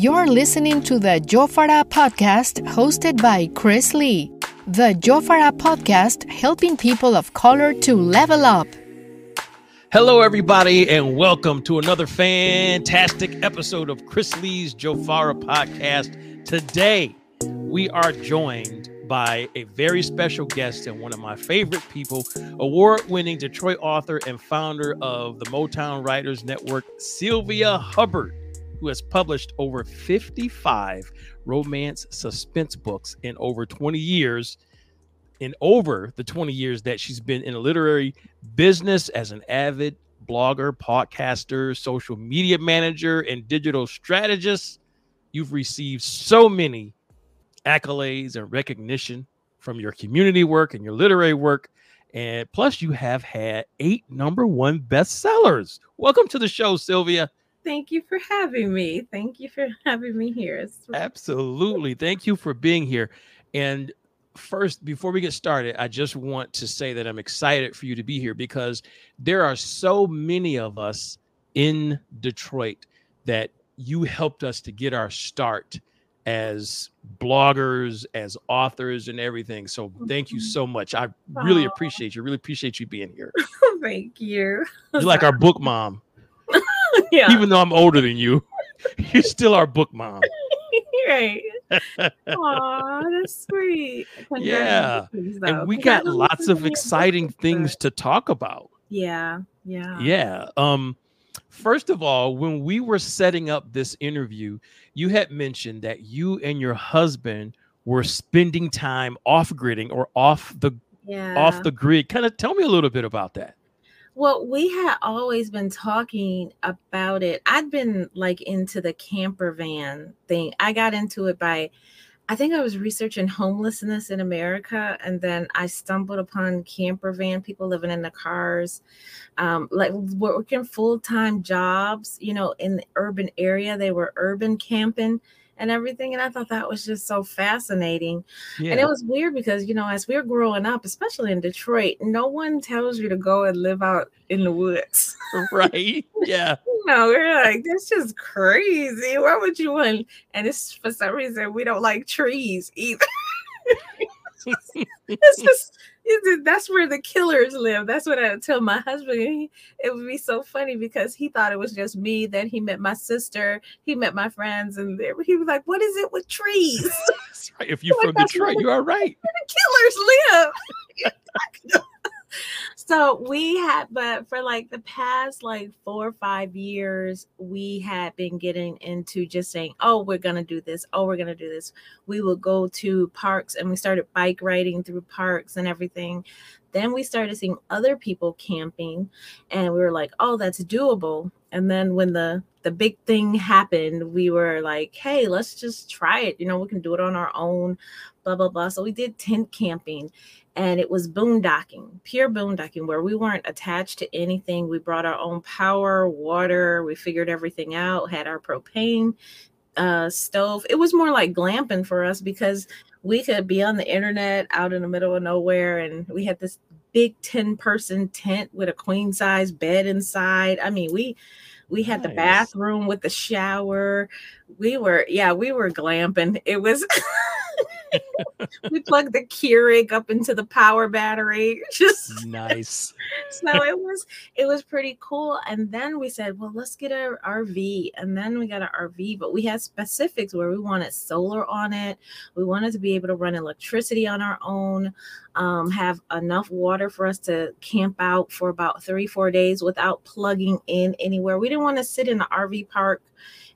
You're listening to the Jofara podcast hosted by Chris Lee. The Jofara podcast helping people of color to level up. Hello, everybody, and welcome to another fantastic episode of Chris Lee's Jofara podcast. Today, we are joined by a very special guest and one of my favorite people, award winning Detroit author and founder of the Motown Writers Network, Sylvia Hubbard, who has published over 55 romance suspense books in over 20 years. In over the 20 years that she's been in a literary business as an avid blogger, podcaster, social media manager, and digital strategist, you've received so many accolades and recognition from your community work and your literary work. And plus, you have had eight number one bestsellers. Welcome to the show, Sylvia. Thank you for having me. Thank you for having me here. It's- Absolutely. Thank you for being here. And first, before we get started, I just want to say that I'm excited for you to be here because there are so many of us in Detroit that you helped us to get our start as bloggers, as authors, and everything. So thank you Mhm. so much. I really appreciate you. Really appreciate you being here. Thank you. You're like our book mom, yeah, even though I'm older than you. You're still our book mom. right. Aw, that's sweet. Yeah. And we got lots of exciting things to talk about. Yeah, yeah. Yeah. Um first of all, when we were setting up this interview, you had mentioned that you and your husband were spending time off gridding or off the Yeah. off the grid. Kind of tell me a little bit about that. Well, we had always been talking about it. I'd been like into the camper van thing. I got into it by, I think I was researching homelessness in America, and then I stumbled upon camper van people living in the cars, um, like working full time jobs, you know, in the urban area. They were urban camping and everything, and I thought that was just so fascinating. Yeah. And it was weird because, you know, as we were growing up, especially in Detroit, no one tells you to go and live out in the woods. right. Yeah. you know, we're like, that's just crazy. Why would you want? And it's for some reason we don't like trees either. it's just, it's, that's where the killers live. That's what I tell my husband. He, it would be so funny because he thought it was just me. Then he met my sister, he met my friends, and he was like, What is it with trees? Right. If you're from Detroit, you are right. killers live. So we had, but for like the past like four or five years, we had been getting into just saying, oh, we're going to do this. Oh, we're going to do this. We would go to parks and we started bike riding through parks and everything. Then we started seeing other people camping and we were like, oh, that's doable. And then when the the big thing happened, we were like, hey, let's just try it. You know, we can do it on our own, blah, blah, blah. So we did tent camping and it was boondocking, pure boondocking, where we weren't attached to anything. We brought our own power, water, we figured everything out, had our propane uh, stove. It was more like glamping for us because we could be on the internet out in the middle of nowhere and we had this big 10 person tent with a queen size bed inside. I mean, we we had the bathroom with the shower. We were, yeah, we were glamping. It was we plugged the Keurig up into the power battery. Just Nice. so it was it was pretty cool. And then we said, well, let's get a RV. And then we got an RV, but we had specifics where we wanted solar on it. We wanted to be able to run electricity on our own, um, have enough water for us to camp out for about three, four days without plugging in anywhere. We didn't want to sit in the RV park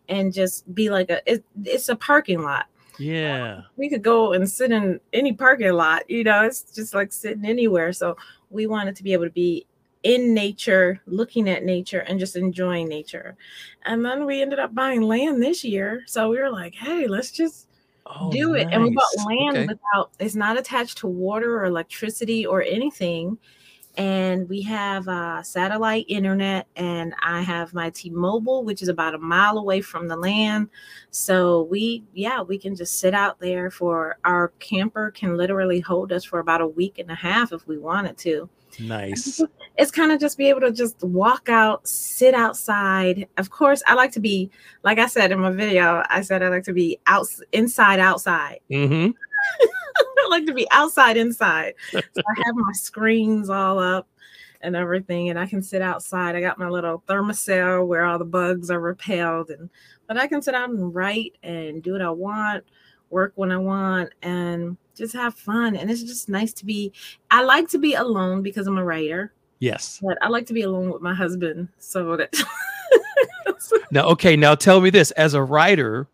and just be like a it, it's a parking lot Yeah. we could go and sit in any parking lot you know it's just like sitting anywhere. So we wanted to be able to be in nature looking at nature and just enjoying nature. And then we ended up buying land this year. So we were like hey let's just Oh, do it. And we bought land Okay. without it's not attached to water or electricity or anything and we have uh, satellite internet and i have my T-Mobile which is about a mile away from the land so we yeah we can just sit out there for our camper can literally hold us for about a week and a half if we wanted to Nice. It's kind of just be able to just walk out, sit outside. Of course, I like to be, like I said in my video, I said I like to be out inside, outside. Mm-hmm. I like to be outside, inside. So I have my screens all up and everything, and I can sit outside. I got my little Thermacell where all the bugs are repelled, and but I can sit out and write and do what I want, work when I want, and just have fun. And it's just nice to be. I like to be alone because I'm a writer, Yes. but I like to be alone with my husband so that. Now, okay. Now, tell me this: as a writer,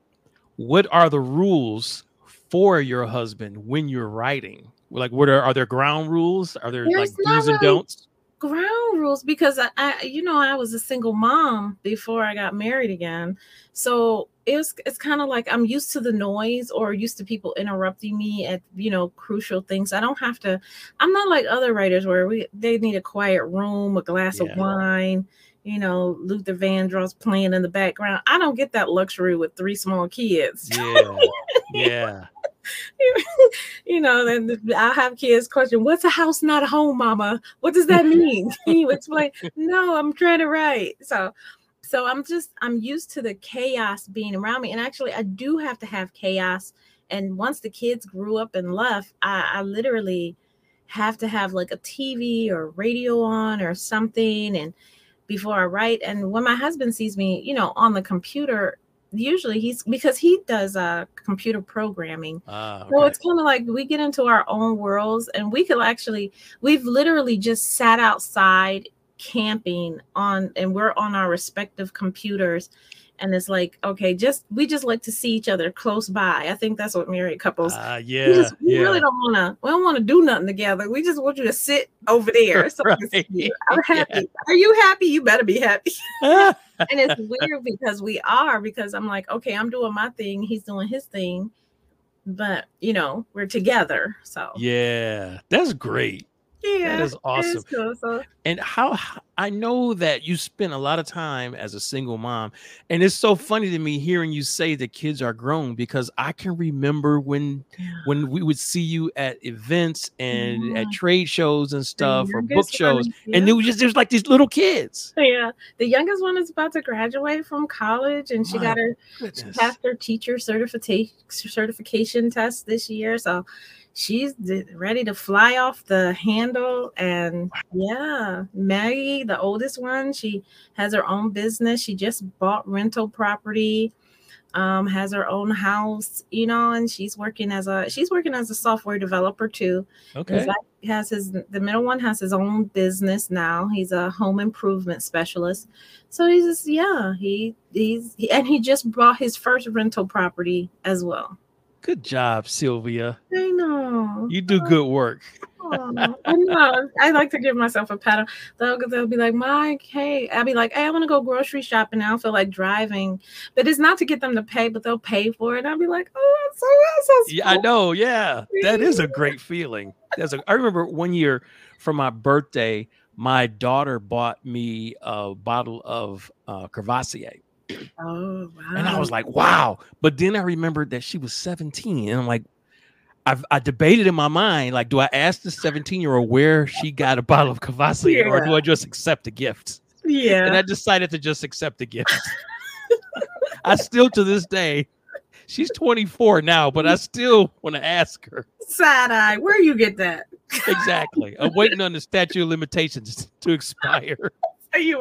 what are the rules for your husband when you're writing? Like, what are are there ground rules? Are there There's like do's and don'ts? ground rules because I, I you know I was a single mom before I got married again. So it's it's kind of like I'm used to the noise or used to people interrupting me at you know crucial things. I don't have to I'm not like other writers where we they need a quiet room, a glass Yeah. of wine, you know, Luther Vandross playing in the background. I don't get that luxury with three small kids. Yeah. Yeah. you know, then I have kids question, "What's a house not a home, Mama? What does that mean?" Can you explain? no, I'm trying to write. So, so I'm just I'm used to the chaos being around me, and actually, I do have to have chaos. And once the kids grew up and left, I, I literally have to have like a TV or radio on or something, and before I write. And when my husband sees me, you know, on the computer, usually he's because he does uh computer programming. Ah, so it's kind of like we get into our own worlds and we could actually we've literally just sat outside camping on and we're on our respective computers and it's like okay just we just like to see each other close by i think that's what married couples ah, we, yeah. just, we yeah. really don't want to we don't want to do nothing together we just want you to sit over there so we Right. i'm happy are you happy you better be happy and it's weird because we are because i'm like okay i'm doing my thing he's doing his thing but you know we're together so yeah. That's great. Yeah That is awesome. So And how I know that you spend a lot of time as a single mom, and it's so funny to me hearing you say the kids are grown because I can remember when when we would see you at events and at trade shows and stuff or book shows, and yeah. it was just there's like these little kids. yeah the youngest one is about to graduate from college and she My got her she passed her teacher certification certification test this year so she's ready to fly off the handle and yeah maggie the oldest one she has her own business she just bought rental property um has her own house you know and she's working as a she's working as a software developer too Okay. Has his the middle one has his own business now. He's a home improvement specialist. So he's just yeah, he he's he, and he just bought his first rental property as well. Good job, Sylvia. I know. You do good work. Aw, I know. I like to give myself a pat. on- They'll, they'll be like, Mike, hey. I'll be like, hey, I want to go grocery shopping. I don't feel like driving. But it's not to get them to pay, but they'll pay for it. I'll be like, oh, I'm so, I'm so Yeah, I know. Yeah, that is a great feeling. That's a. I remember one year for my birthday, my daughter bought me a bottle of uh, Courvoisier, Oh, wow. and I was like, "Wow!" But then I remembered that she was 17, and I'm like, I've, I debated in my mind, like, do I ask the 17 year old where she got a bottle of Courvoisier, or do I just accept the gift? yeah. And I decided to just accept the gift. I still, to this day, she's 24 now, but I still want to ask her. Side eye. Where you get that? Exactly. I'm waiting on the statute of limitations to expire Are you?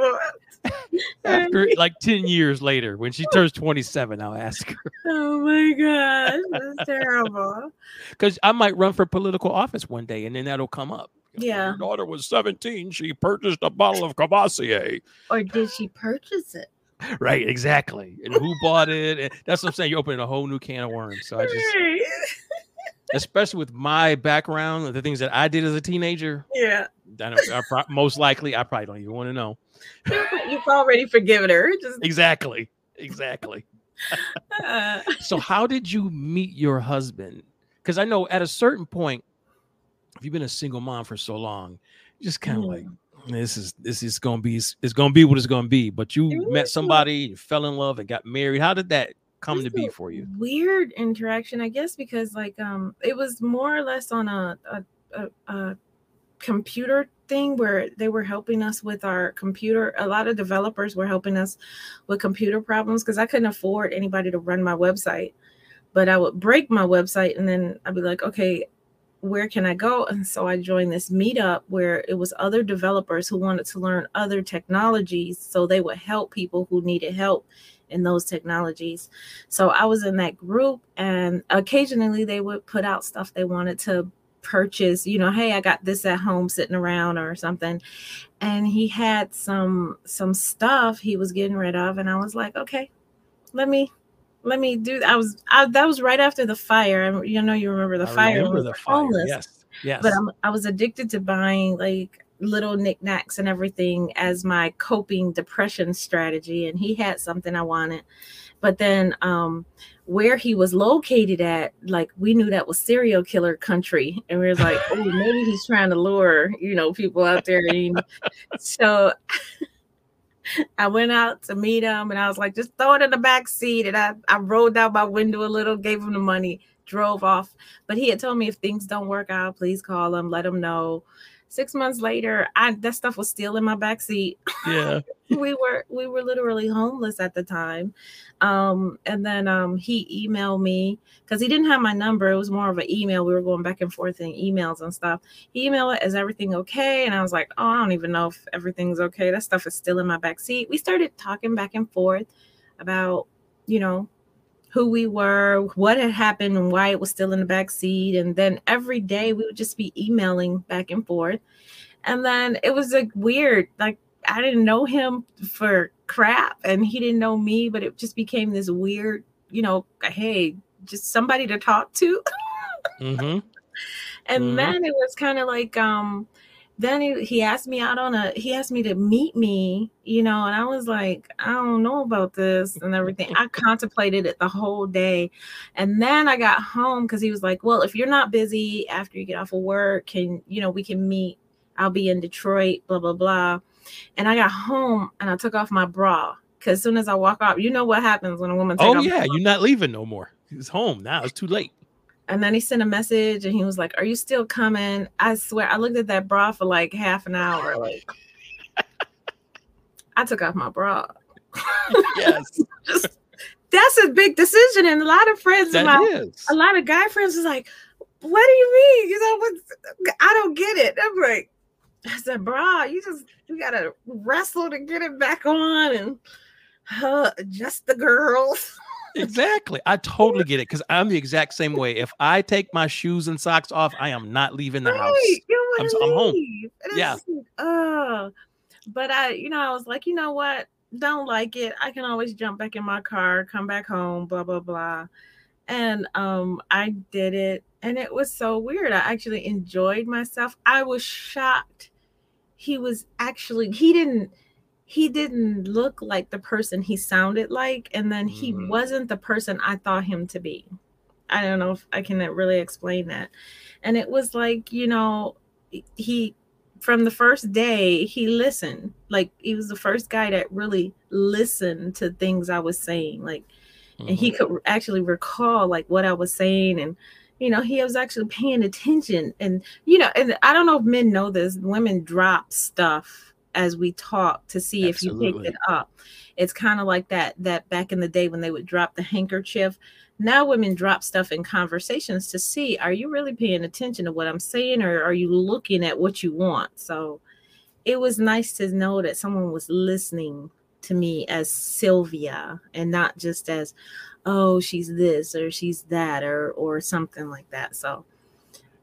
after oh, like 10 years later. When she turns 27, I'll ask her. Oh my gosh, that's terrible. Because I might run for political office one day and then that'll come up. Yeah. Your daughter was 17. She purchased a bottle of Courvoisier. Or did she purchase it? Right, exactly. And who bought it? And that's what I'm saying. You're opening a whole new can of worms. So I just, Right. especially with my background the things that I did as a teenager, Yeah. I I pro- most likely, I probably don't even want to know. You've already forgiven her. Just Exactly. Exactly. uh, so how did you meet your husband because i know at a certain point if you've been a single mom for so long just kind of like this is this is gonna be it's gonna be what it's gonna be but you met somebody you fell in love and got married how did that come to be for you Weird interaction, I guess, because like um, it was more or less on a a, a, a computer thing where they were helping us with our computer. A lot of developers were helping us with computer problems because I couldn't afford anybody to run my website. But I would break my website and then I'd be like, okay, where can I go? And so I joined this meetup where it was other developers who wanted to learn other technologies so they would help people who needed help in those technologies. So I was in that group and occasionally they would put out stuff they wanted to purchase, you know, hey, I got this at home sitting around or something. And he had some some stuff he was getting rid of and I was like, okay, let me let me do I was I, that was right after the fire. You know, you remember the I fire. remember the fire. Homeless. Yes. Yes. But I'm, I was addicted to buying like little knickknacks and everything as my coping depression strategy. And he had something I wanted. But then um where he was located at, like we knew that was serial killer country. And we was like, oh, maybe he's trying to lure, you know, people out there. And so I went out to meet him and I was like, just throw it in the back seat. And I, I rolled out my window a little, gave him the money, drove off. But he had told me if things don't work out, please call him, let him know. Six months later, I that stuff was still in my back seat. yeah. we were we were literally homeless at the time. Um, and then um he emailed me because he didn't have my number. It was more of an email. We were going back and forth in emails and stuff. He emailed it, is everything okay? And I was like, Oh, I don't even know if everything's okay. That stuff is still in my back seat. We started talking back and forth about, you know, who we were, what had happened, and why it was still in the back seat. And then every day we would just be emailing back and forth. And then it was like weird, like I didn't know him for crap, and he didn't know me, but it just became this weird, you know, hey, just somebody to talk to. Mm-hmm. and Mhm. then it was kind of like um then he, he asked me out on a he asked me to meet me you know and i was like i don't know about this and everything i contemplated it the whole day and then i got home because he was like well if you're not busy after you get off of work can you know we can meet i'll be in detroit blah blah blah and i got home and i took off my bra because as soon as i walk out you know what happens when a woman Oh off yeah, you're not leaving no more. He's home now. It's too late. And then he sent a message and he was like, Are you still coming? I swear, I looked at that bra for like half an hour. Like, I took off my bra. Yes, That's a big decision. And a lot of friends that mine, is. a lot of guy friends was like, What do you mean? You know, what? I don't get it. I'm like, I said, Bra, you just, you got to wrestle to get it back on and uh, just the girls. Exactly. I totally get it because I'm the exact same way. If I take my shoes and socks off, I am not leaving the house. Right, you I'm I'm home. And Yeah. it's just like, uh, but I, you know, I was like, you know what? Don't like it. I can always jump back in my car, come back home, blah blah blah. And um, I did it, and it was so weird. I actually enjoyed myself. I was shocked. He was actually he didn't he didn't look like the person he sounded like, and then he Mhm. wasn't the person I thought him to be. I don't know if I can really explain that. And it was like, you know, he from the first day he listened. Like he was the first guy that really listened to things I was saying. Like and he Mm-hmm. could actually recall like what I was saying and you know he was actually paying attention and you know and I don't know if men know this women drop stuff as we talk to see if you Absolutely. picked it up. It's kind of like that that back in the day when they would drop the handkerchief. Now women drop stuff in conversations to see are you really paying attention to what I'm saying or are you looking at what you want? So it was nice to know that someone was listening to me as Sylvia and not just as oh she's this or she's that or or something like that. So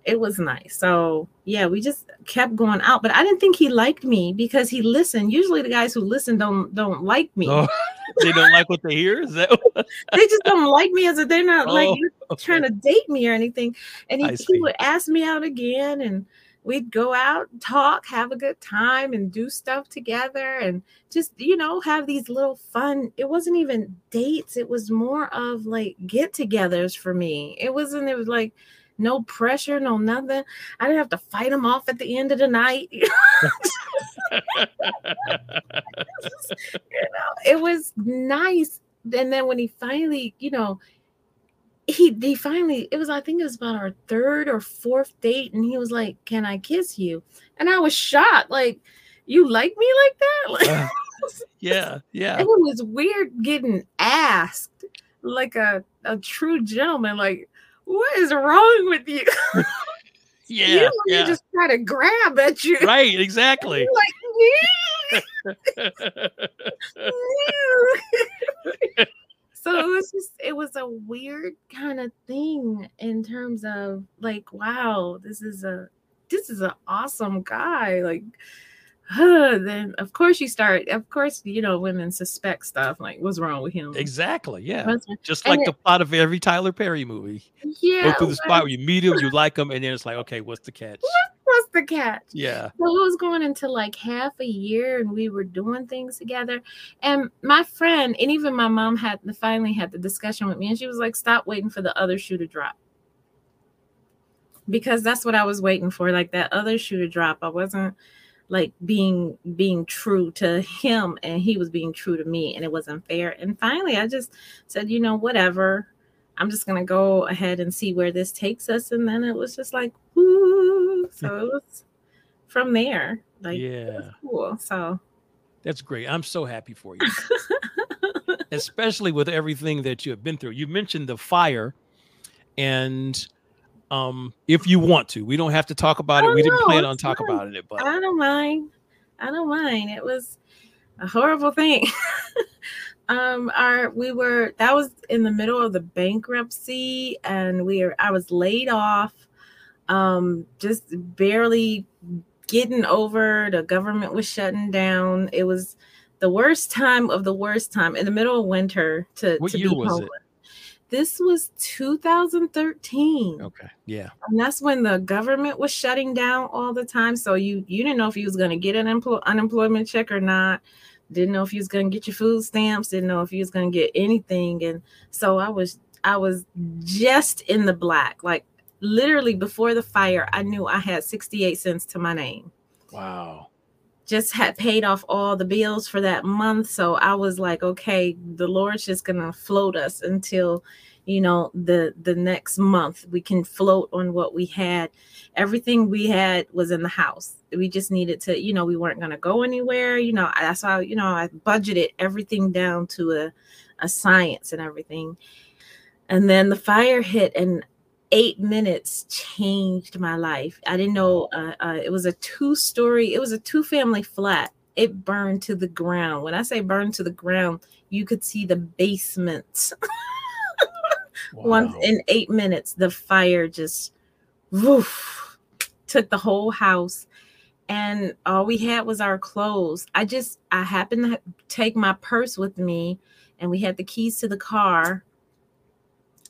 it was nice so yeah we just kept going out but i didn't think he liked me because he listened usually the guys who listen don't don't like me Oh, they don't like what they hear. Is that? They just don't like me as a they're not like Oh, you're okay. trying to date me or anything and he, he would ask me out again and we'd go out talk have a good time and do stuff together and just you know have these little fun it wasn't even dates it was more of like get-togethers for me it wasn't it was like no pressure no nothing i didn't have to fight him off at the end of the night you know it was nice and then when he finally you know he he finally it was I think it was about our third or fourth date, and he was like, "Can I kiss you?" And I was shocked, like, "You like me like that?" Like, Uh, yeah, yeah. it was weird getting asked like a a true gentleman, like, "What is wrong with you?" Yeah, you, yeah. you just try to grab at you, right, exactly. Like, so it was just it was a weird kind of thing in terms of like wow this is a this is an awesome guy like huh, then of course you start of course you know women suspect stuff like what's wrong with him exactly. Yeah. Just and like it- the plot of every Tyler Perry movie. yeah Go through the like, spot where you meet him, you like him, and then it's like, okay, what's the catch? what's the catch Yeah. So it was going into like half a year and we were doing things together. And my friend, and even my mom had finally had the discussion with me, and she was like, Stop waiting for the other shoe to drop. Because that's what I was waiting for, like that other shoe to drop. I wasn't like being being true to him and he was being true to me and it wasn't fair. And finally I just said, you know, whatever. I'm just gonna go ahead and see where this takes us. And then it was just like, woo. So it was from there. Like it was yeah. cool. So That's great. I'm so happy for you. Especially with everything that you have been through. You mentioned the fire and um if you want to, we don't have to talk about it. Oh, we didn't no, plan on fine. about it, but I don't mind. I don't mind. It was a horrible thing. um our we were that was in the middle of the bankruptcy and we were I was laid off um just barely getting over the government was shutting down. It was the worst time of the worst time in the middle of winter to, What to year be was it? This was 2013 okay. Yeah. and that's when the government was shutting down all the time so you you didn't know if you was going to get an empl- unemployment check or not didn't know if you was going to get your food stamps didn't know if you was going to get anything and so i was i was just in the black like literally before the fire i knew i had 68 cents to my name Wow. Just had paid off all the bills for that month. So I was like, okay, the Lord's just gonna float us until you know the the next month we can float on what we had. Everything we had was in the house. We just needed to, you know, we weren't gonna go anywhere. You know, that's why you know I budgeted everything down to a a science and everything. And then the fire hit and eight minutes changed my life. I didn't know uh, uh, it was a two story, it was a two family flat. It burned to the ground. When I say burned to the ground, you could see the basement. Once in eight minutes, the fire just woof, took the whole house. And all we had was our clothes. I just, I happened to take my purse with me, and we had the keys to the car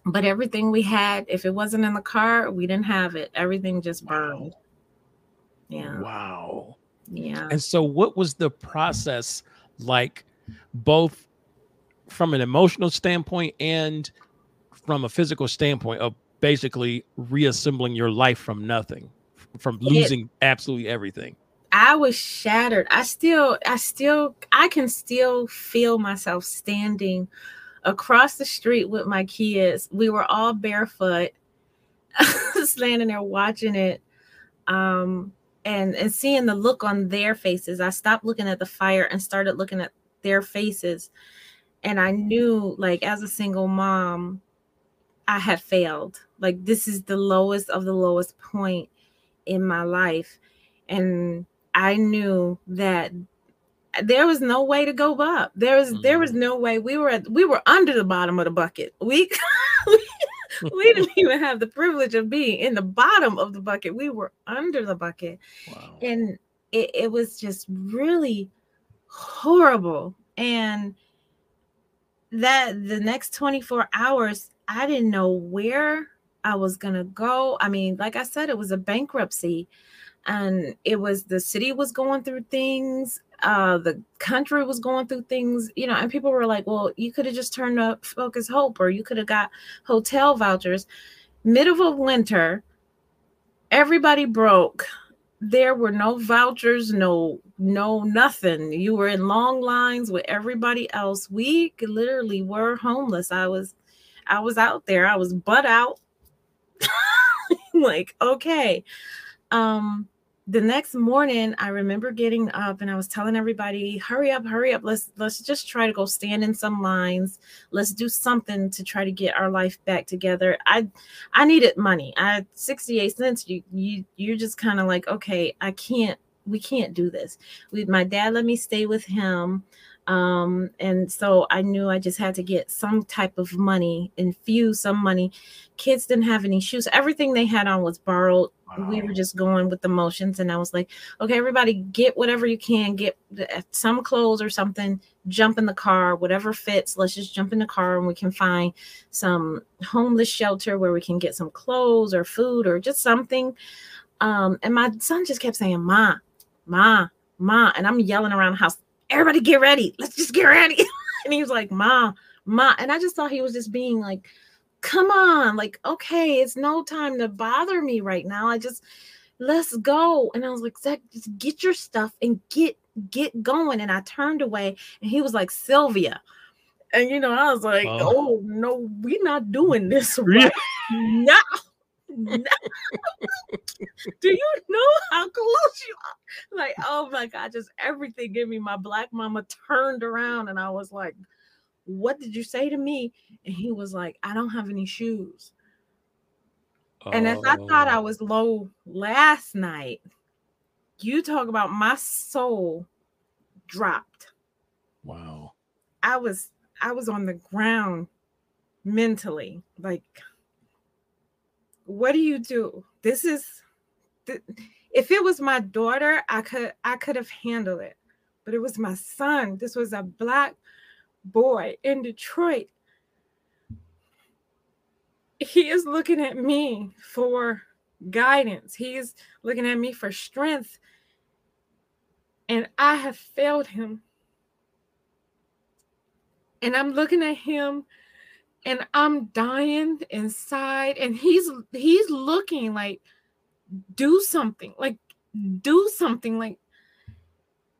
but everything we had if it wasn't in the car we didn't have it. Everything just burned. Yeah. Wow. yeah. And so, what was the process like, both from an emotional standpoint and from a physical standpoint of basically reassembling your life from nothing, from losing absolutely everything? i was shattered. I still i still i can still feel myself standing across the street with my kids we were all barefoot standing there watching it um and and seeing the look on their faces. I stopped looking at the fire and started looking at their faces. And i knew like as a single mom i had failed. Like this is the lowest of the lowest point in my life. And i knew that there was no way to go up. There was there was mm-hmm. no way. We were at, we were under the bottom of the bucket. We we didn't even have the privilege of being in the bottom of the bucket. We were under the bucket. Wow. and it, it was just really horrible. And that the next 24 hours i didn't know where i was going to go. I mean like i said it was a bankruptcy and it was the city was going through things uh the country was going through things you know and people were like well you could have just turned up Focus Hope or you could have got hotel vouchers middle of winter everybody broke there were no vouchers no no nothing you were in long lines with everybody else we literally were homeless i was I was out there. I was butt out. like, okay. Um, the next morning i remember getting up and i was telling everybody hurry up hurry up. Let's let's just try to go stand in some lines. Let's do something to try to get our life back together. I i needed money. I 68 cents you you you're just kind of like okay i can't we can't do this. We my dad let me stay with him um and so i knew i just had to get some type of money infuse some money. Kids didn't have any shoes. Everything they had on was borrowed. We were just going with the motions and i was like okay everybody get whatever you can get some clothes or something jump in the car whatever fits let's just jump in the car and we can find some homeless shelter where we can get some clothes or food or just something um and my son just kept saying ma ma ma and i'm yelling around the house everybody get ready. Let's just get ready. and he was like, Ma, Ma. And I just thought he was just being like, come on, like, okay, it's no time to bother me right now. I just let's go. And I was like, Zach, just get your stuff and get get going. And I turned away and he was like, Sylvia. And you know, I was like, oh, oh no, we're not doing this right now. Do you know how close you are? Like, oh my God, just everything gave me. My black mama turned around and I was like, What did you say to me? And he was like, I don't have any shoes. And as I thought I oh. was low last night, you talk about my soul dropped. Wow. I was I was on the ground mentally, like what do you do? This is if it was my daughter, I could I could have handled it. But it was my son. This was a black boy in Detroit. He is looking at me for guidance. He is looking at me for strength. And I have failed him. And I'm looking at him and I'm dying inside and he's he's looking like do something like do something like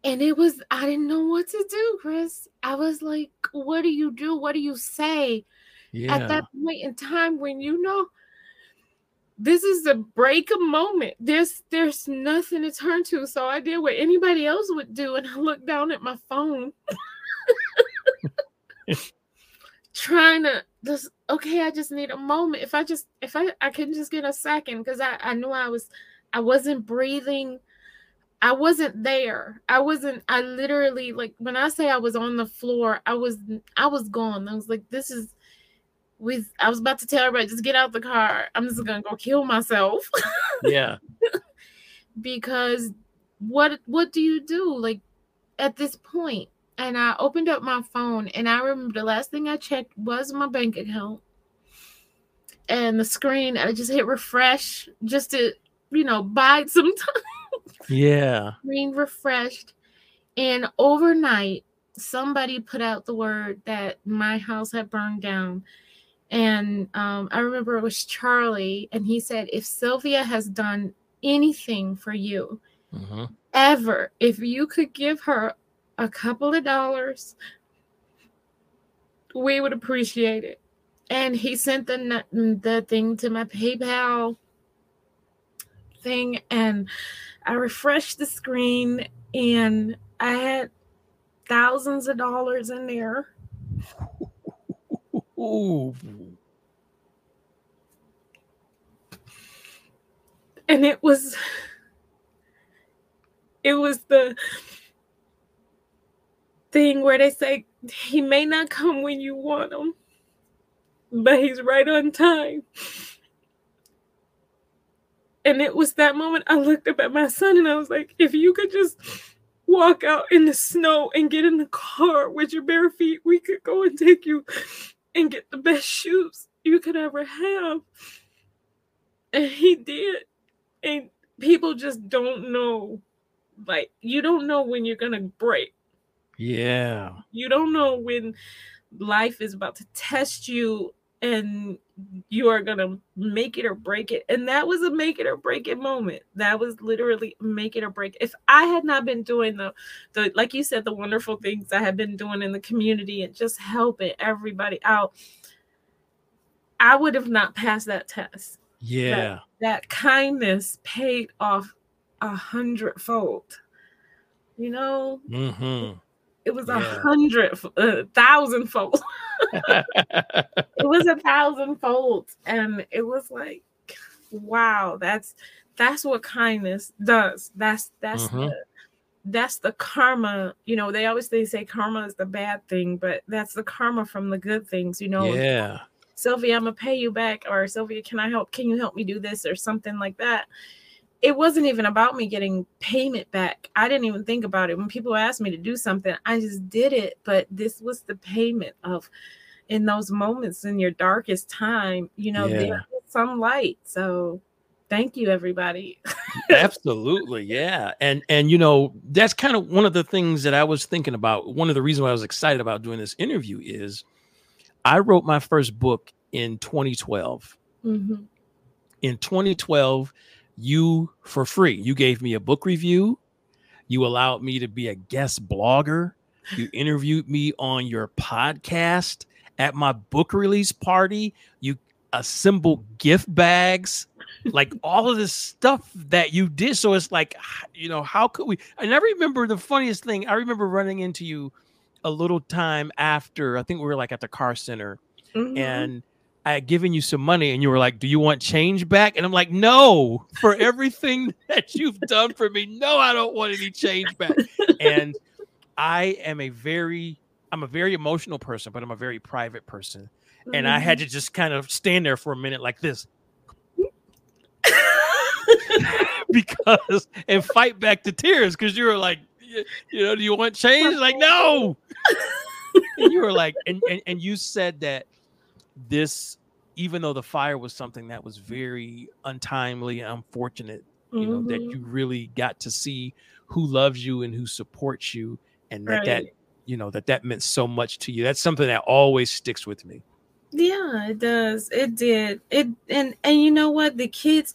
and it was I didn't know what to do Chris. I was like what do you do? What do you say? Yeah. at that point in time when you know this is a break a moment. There's there's nothing to turn to. So I did what anybody else would do and I looked down at my phone. Trying to just okay i just need a moment. If i just if i i can just get a second because i i knew i was i wasn't breathing i wasn't there. I wasn't i literally like when i say i was on the floor i was i was gone. I was like this is we i was about to tell everybody just get out the car. I'm just gonna go kill myself. Yeah. Because what what do you do like at this point? And I opened up my phone and I remember the last thing I checked was my bank account. And the screen, I just hit refresh just to, you know, bide some time. Yeah. Screen refreshed. And overnight, somebody put out the word that my house had burned down. And um, I remember it was Charlie, and he said, If Sylvia has done anything for you, mm-hmm. ever, if you could give her a couple of dollars, we would appreciate it. And he sent the the thing to my PayPal thing, and I refreshed the screen, and I had thousands of dollars in there. Ooh. And it was it was the thing where they say he may not come when you want him, but he's right on time. And it was that moment I looked up at my son and I was like, if you could just walk out in the snow and get in the car with your bare feet, we could go and take you and get the best shoes you could ever have. And he did. And people just don't know. Like, you don't know when you're going to break. Yeah. You don't know when life is about to test you and you are going to make it or break it. And that was a make it or break it moment. That was literally make it or break. It. If I had not been doing the the like you said the wonderful things I had been doing in the community and just helping everybody out I would have not passed that test. Yeah. That, that kindness paid off a hundredfold. You know, Mm-hmm. It was a Yeah. hundred, a thousand fold. it was a thousand folds, and it was like, wow, that's that's what kindness does. That's that's Mhm. the that's the karma. You know, they always they say karma is the bad thing, but that's the karma from the good things. You know, yeah. Sylvia, I'm gonna pay you back, or Sylvia, can I help? Can you help me do this or something like that? It wasn't even about me getting payment back. I didn't even think about it. When people asked me to do something, I just did it. But this was the payment of in those moments in your darkest time, you know, Yeah. some light. So thank you, everybody. Absolutely, yeah. And and you know, that's kind of one of the things that I was thinking about. One of the reasons why I was excited about doing this interview is I wrote my first book in 2012. Mhm. In 2012, you for free, you gave me a book review, you allowed me to be a guest blogger, you interviewed me on your podcast at my book release party, you assembled gift bags like all of this stuff that you did. So it's like, you know, how could we? And I remember the funniest thing. I remember running into you a little time after. I think we were like at the car center, Mhm. and I had given you some money, and you were like, "Do you want change back?" And I'm like, "No, for everything that you've done for me, no, I don't want any change back." and I am a very, I'm a very emotional person, but I'm a very private person, and I had mm-hmm. to just kind of stand there for a minute like this. because and fight back the tears because you were like, you know, do you want change? Like, no. and you were like, and, and and you said that this, even though the fire was something that was very untimely and unfortunate, you know, that Mhm. you really got to see who loves you and who supports you, and that that you know that that meant so much to you. That's something that always sticks with me. Yeah, it does. It did. It and and you know what? The kids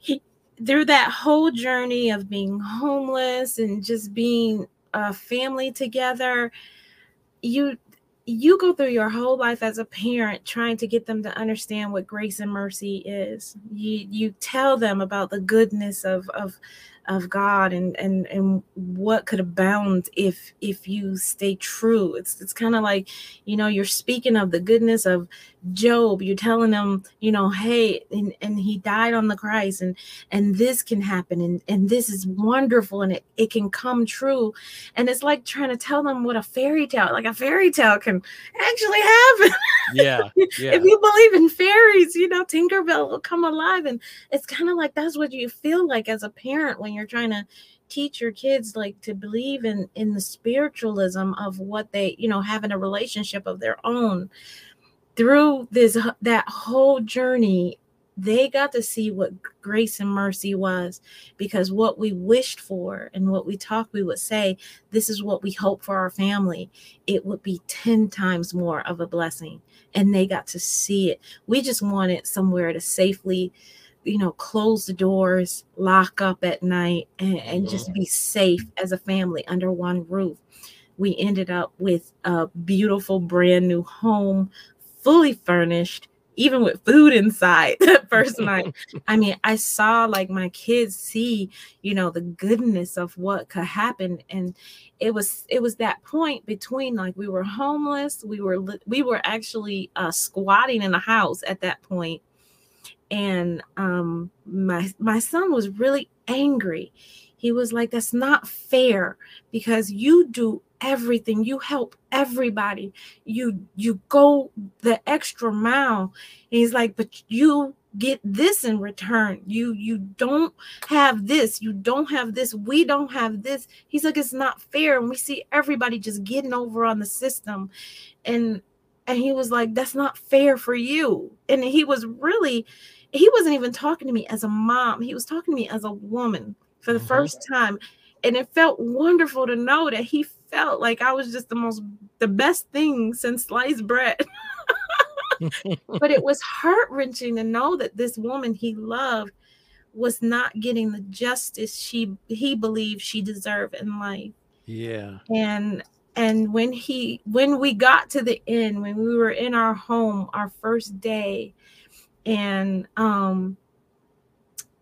he through that whole journey of being homeless and just being a family together, you you go through your whole life as a parent trying to get them to understand what grace and mercy is. You you tell them about the goodness of of of God and and and what could abound if if you stay true. It's it's kind of like, you know, you're speaking of the goodness of Job. You're telling them, you know, hey, and, and he died on the Christ and and this can happen and and this is wonderful and it, it can come true. And it's like trying to tell them what a fairy tale, like a fairy tale can actually happen. Yeah, yeah, if you believe in fairies, you know, Tinkerbell will come alive. And it's kind of like that's what you feel like as a parent when you're trying to teach your kids like to believe in in the spiritualism of what they, you know, having a relationship of their own. Through this that whole journey, they got to see what grace and mercy was because what we wished for and what we talked we would say this is what we hope for our family it would be 10 times more of a blessing and they got to see it. We just wanted somewhere to safely, you know, close the doors, lock up at night, and, and just be safe as a family under one roof. We ended up with a beautiful, brand new home, fully furnished, even with food inside that first night. I mean, I saw like my kids see, you know, the goodness of what could happen. And it was it was that point between like we were homeless we were we were actually uh squatting in a house at that point and um my my son was really angry. He was like that's not fair because you do everything. You help everybody. You you go the extra mile. And he's like but you get this in return. You you don't have this. You don't have this. We don't have this. He's like it's not fair. And we see everybody just getting over on the system. And and he was like that's not fair for you. And he was really he wasn't even talking to me as a mom he was talking to me as a woman for the Mhm. first time and it felt wonderful to know that he felt like i was just the most the best thing since sliced bread but it was heart wrenching to know that this woman he loved was not getting the justice she he believed she deserved in life yeah. and and when he when we got to the end, when we were in our home our first day and um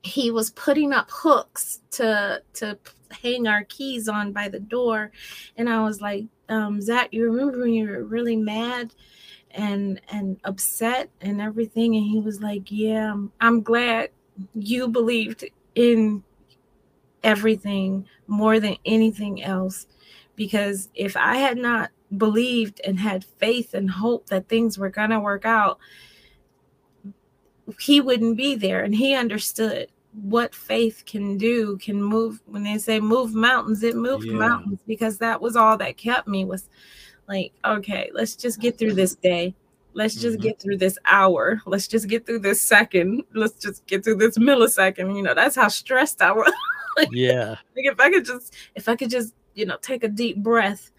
he was putting up hooks to to hang our keys on by the door. And i was like um zach you remember when you were really mad and and upset and everything? And he was like yeah i'm, I'm glad you believed in everything more than anything else. Because if i had not believed and had faith and hope that things were going to work out he wouldn't be there and he understood what faith can do can move when they say move mountains it moved Yeah. mountains because that was all that kept me was like okay let's just get through this day let's just Mhm. get through this hour let's just get through this second let's just get through this millisecond you know that's how stressed i was Yeah. like if I could just if I could just you know take a deep breath,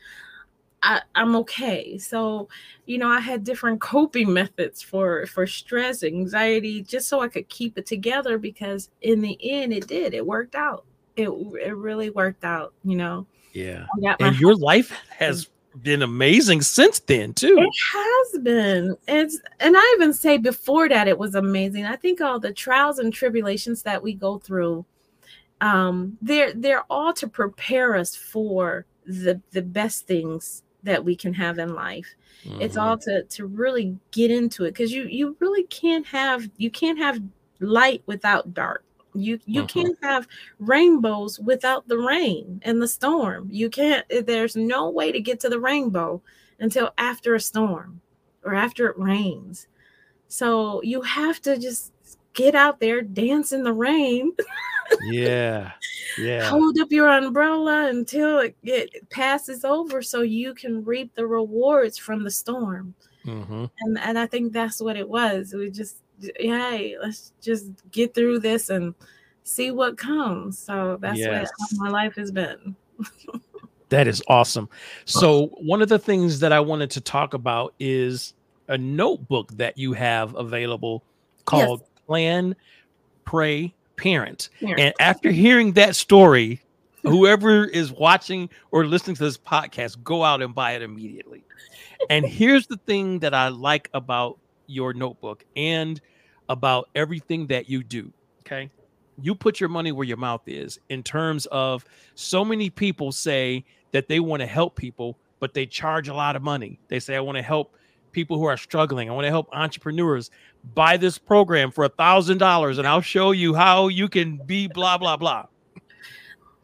I, I'm okay. So, you know, I had different coping methods for for stress, anxiety, just so I could keep it together because in the end it did. It worked out. It it really worked out, you know. Yeah. And your life has been amazing since then, too. It has been. It's and I even say before that it was amazing. I think all the trials and tribulations that we go through, um, they're they're all to prepare us for the the best things that we can have in life. It's Mhm. all to to really get into it because you you really can't have you can't have light without dark. You you Mhm. can't have rainbows without the rain and the storm. You can't. There's no way to get to the rainbow until after a storm or after it rains. So you have to just get out there, dance in the rain, Yeah. Yeah. hold up your umbrella until it, it passes over so you can reap the rewards from the storm. hmm And and I think that's what it was. We just hey, let's just get through this and see what comes. So that's Yes. what my life has been. That is awesome. So, one of the things that I wanted to talk about is a notebook that you have available called Plan, Pray, Parent. And after hearing that story, whoever is watching or listening to this podcast, go out and buy it immediately. And here's the thing that I like about your notebook and about everything that you do. Okay. You put your money where your mouth is in terms of so many people say that they want to help people, but they charge a lot of money. They say, I want to help people who are struggling. I want to help entrepreneurs buy this program for a thousand dollars and I'll show you how you can be blah, blah, blah.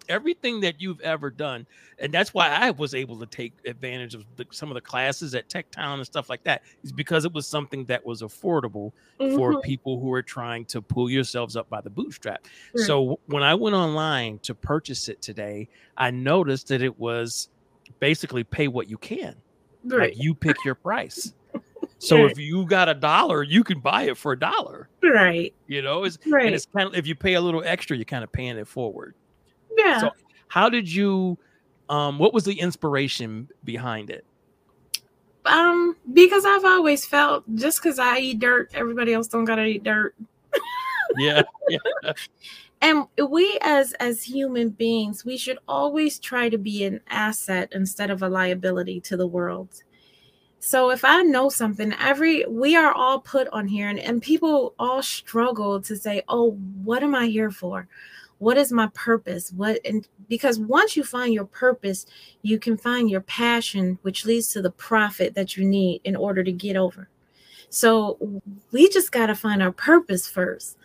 Everything that you've ever done, and that's why I was able to take advantage of the, some of the classes at Tech Town and stuff like that, is because it was something that was affordable for Mhm. people who are trying to pull yourselves up by the bootstrap. Right. So when I went online to purchase it today, I noticed that it was basically pay what you can. right, Like you pick your price. So Right. if you got a dollar, you can buy it for a dollar. right, You know, it's right. and it's kind of if you pay a little extra, you're kind of paying it forward. yeah. So how did you um what was the inspiration behind it? um, because I've always felt just because I eat dirt, everybody else don't gotta eat dirt. Yeah. and we as as human beings we should always try to be an asset instead of a liability to the world so if i know something every we are all put on here and, and people all struggle to say oh what am i here for? What is my purpose? What and because once you find your purpose you can find your passion which leads to the profit that you need in order to get over. So we just got to find our purpose first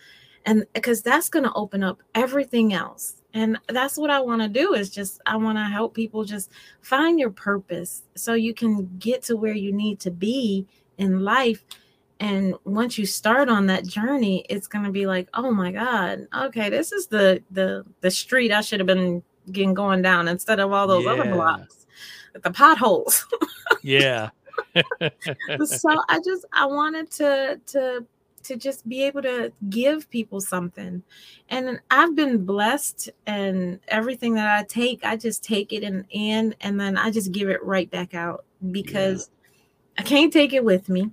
and because that's going to open up everything else and that's what i want to do is just i want to help people just find your purpose so you can get to where you need to be in life. And once you start on that journey it's going to be like oh my god okay this is the the the street i should have been getting going down instead of all those other blocks with the potholes. Yeah. so I just I wanted to to to just be able to give people something. And I've been blessed and everything that I take, I just take it and in and then I just give it right back out because I can't take it with me.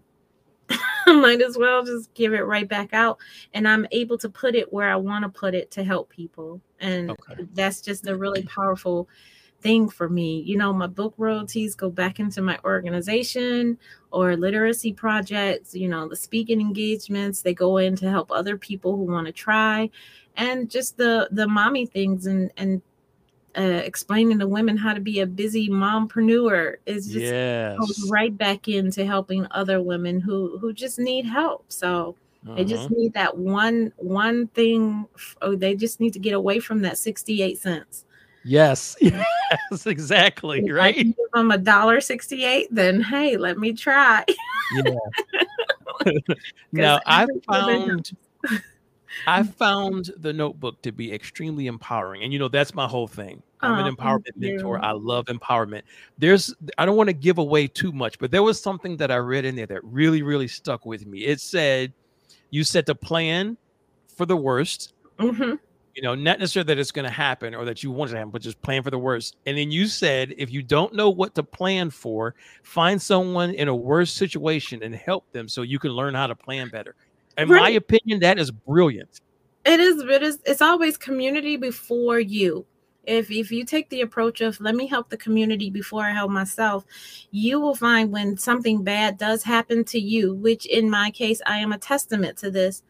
I might as well just give it right back out and I'm able to put it where I want to put it to help people. And Okay. that's just a really powerful thing for me. You know, my book royalties go back into my organization or literacy projects, you know, the speaking engagements, they go in to help other people who want to try and just the the mommy things and and uh, explaining to women how to be a busy mompreneur is just yes. goes right back into helping other women who who just need help. So uh-huh. they just uh-huh. need that one one thing. Oh, they just need to get away from that sixty eight cents. Yes, yes, exactly. If right. give them a dollar sixty eight, then hey, let me try. yeah. now I found I found the notebook to be extremely empowering. And you know, that's my whole thing. I'm oh, an empowerment mentor. I love empowerment. There's I don't want to give away too much, but there was something that I read in there that really, really stuck with me. It said you set the plan for the worst. Mm-hmm. You know, not necessarily that it's going to happen or that you want it to happen, but just plan for the worst. And then you said, if you don't know what to plan for, find someone in a worse situation and help them so you can learn how to plan better in right. my opinion, that is brilliant. It is. It is. It's always community before you. If if you take the approach of let me help the community before I help myself, you will find when something bad does happen to you, which in my case I am a testament to this.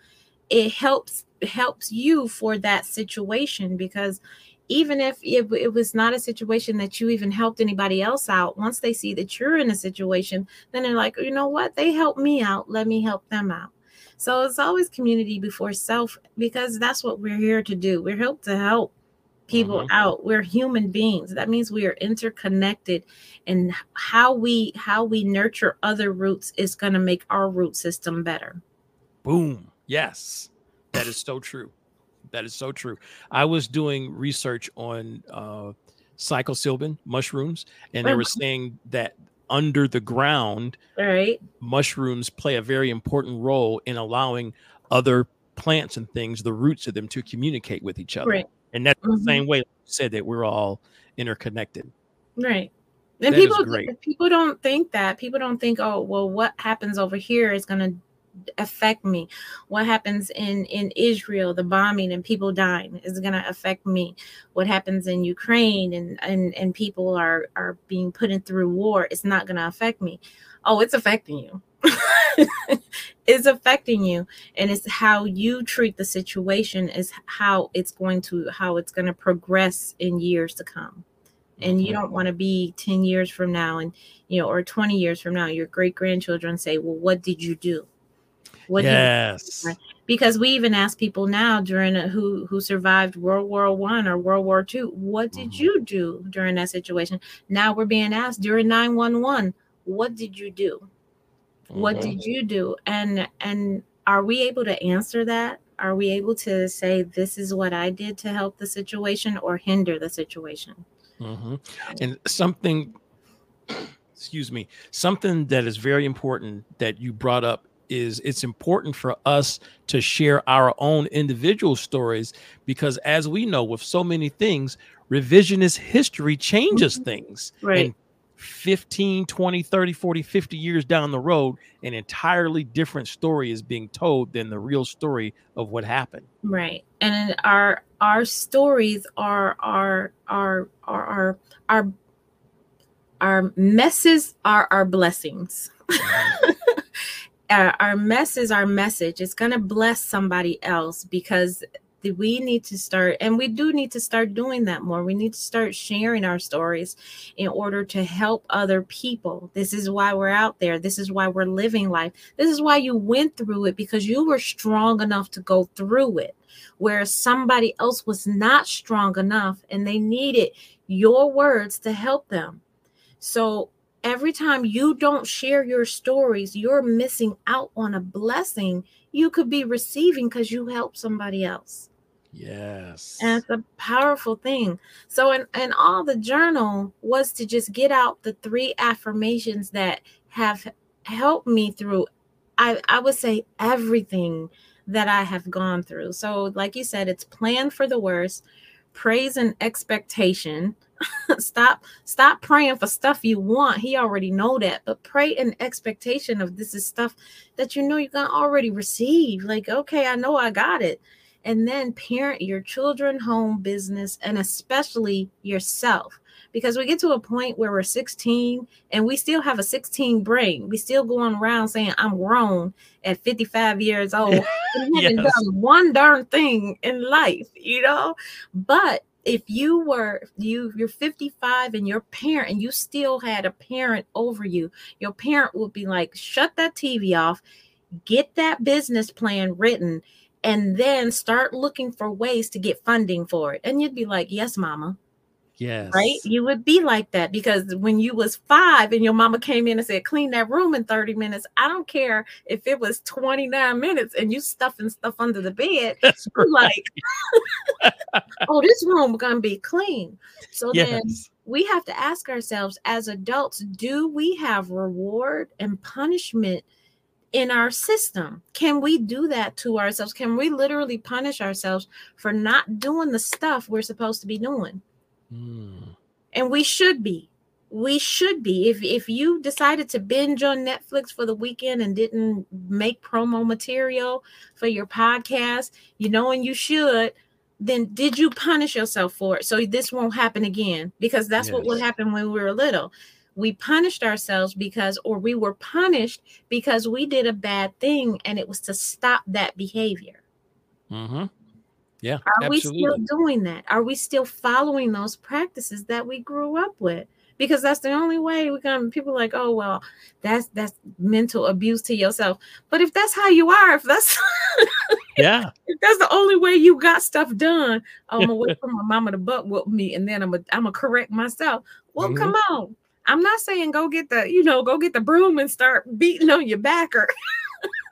It helps helps you for that situation because even if it, it, was not a situation that you even helped anybody else out, once they see that you're in a situation, then they're like, you know what? They helped me out. Let me help them out. So it's always community before self because that's what we're here to do. We're here to help people mm-hmm. out. We're human beings. That means we are interconnected and how we how we nurture other roots is going to make our root system better. Boom. Yes. That is so true. That is so true. I was doing research on uh psilocybin mushrooms and they were saying that under the ground, right? Mushrooms play a very important role in allowing other plants and things, the roots of them, to communicate with each other. Right. And that's mm-hmm. the same way you said that we're all interconnected. Right. And that people people don't think that. People don't think, oh, well, what happens over here is gonna affect me. What happens in in israel the bombing and people dying is going to affect me. What happens in ukraine and and and people are are being put in through war it's not going to affect me. Oh it's affecting you. It's affecting you and it's how you treat the situation is how it's going to how it's going to progress in years to come. And you don't want to be 10 years from now and you know or 20 years from now your great grandchildren say well what did you do what yes. because we even ask people now during a, who who survived World War One or World War Two, what did mm-hmm. you do during that situation? Now we're being asked during 911, what did you do? Mm-hmm. What did you do? And and are we able to answer that? Are we able to say this is what I did to help the situation or hinder the situation? Mm-hmm. And something excuse me, something that is very important that you brought up is it's important for us to share our own individual stories because as we know with so many things revisionist history changes mm-hmm. things. Right. and 15 20 30 40 50 years down the road an entirely different story is being told than the real story of what happened. Right. And our our stories are our our our our our, our messes are our blessings. our, our mess is our message. It's going to bless somebody else because we need to start and we do need to start doing that more. We need to start sharing our stories in order to help other people. This is why we're out there. This is why we're living life. This is why you went through it because you were strong enough to go through it whereas somebody else was not strong enough and they needed your words to help them. So every time you don't share your stories, you're missing out on a blessing you could be receiving because you help somebody else. Yes. And it's a powerful thing. So, and, and all the journal was to just get out the three affirmations that have helped me through, I, I would say, everything that I have gone through. So, like you said, it's plan for the worst, praise and expectation, stop stop praying for stuff you want he already know that but pray in expectation of this is stuff that you know you're gonna already receive like okay i know i got it and then parent your children home business and especially yourself because we get to a point where we're 16 and we still have a 16 brain. We still going around saying I'm grown at 55 years old and haven't Yes. done one darn thing in life, you know. But if you were you you're 55 and your parent and you still had a parent over you, your parent would be like, shut that TV off, get that business plan written, and then start looking for ways to get funding for it. And you'd be like, yes, mama Yes. right? You would be like that because when you was five and your mama came in and said clean that room in 30 minutes i don't care if it was 29 minutes and you stuffing stuff under the bed That's you're right. like oh this room gonna be clean. So then we have to ask ourselves as adults do we have reward and punishment in our system? Can we do that to ourselves? Can we literally punish ourselves for not doing the stuff we're supposed to be doing Mm. and we should be. We should be. If if you decided to binge on netflix for the weekend and didn't make promo material for your podcast you know and you should then did you punish yourself for it so this won't happen again? Because that's what would happen when we were little. We punished ourselves because or we were punished because we did a bad thing and it was to stop that behavior. Mm-hmm. Yeah. are absolutely. we still doing that? Are we still following those practices that we grew up with? Because that's the only way we can. People are like, oh well, that's that's mental abuse to yourself. But if that's how you are, if that's yeah. if that's the only way you got stuff done, oh, I'm gonna wait for my mama to butt whoop me, and then I'm gonna I'm gonna correct myself. Well, Mhm. come on. I'm not saying go get the you know go get the broom and start beating on your backer.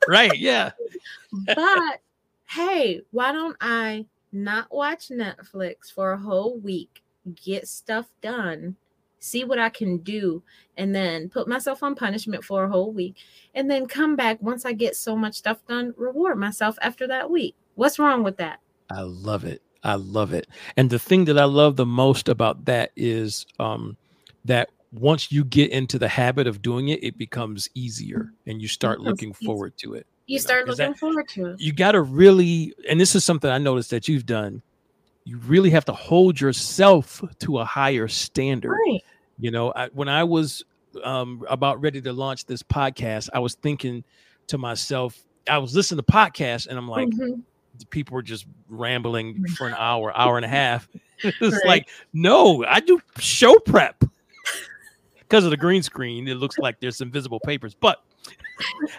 Right. Yeah. but hey, why don't I not watch Netflix for a whole week, get stuff done, see what I can do, and then put myself on punishment for a whole week, and then come back once I get so much stuff done, reward myself after that week? What's wrong with that? I love it. I love it. And the thing that I love the most about that is um, that once you get into the habit of doing it, it becomes easier and you start looking easy. forward to it. You know, looking that- forward to it. You got to really, and this is something I noticed that you've done, you really have to hold yourself to a higher standard. Right. You know, I, when I was um, about ready to launch this podcast, I was thinking to myself, I was listening to podcasts and I'm like, Mhm. people were just rambling for an hour, hour and a half. it's Right. like, no, I do show prep because of the green screen. It looks like there's some visible papers, but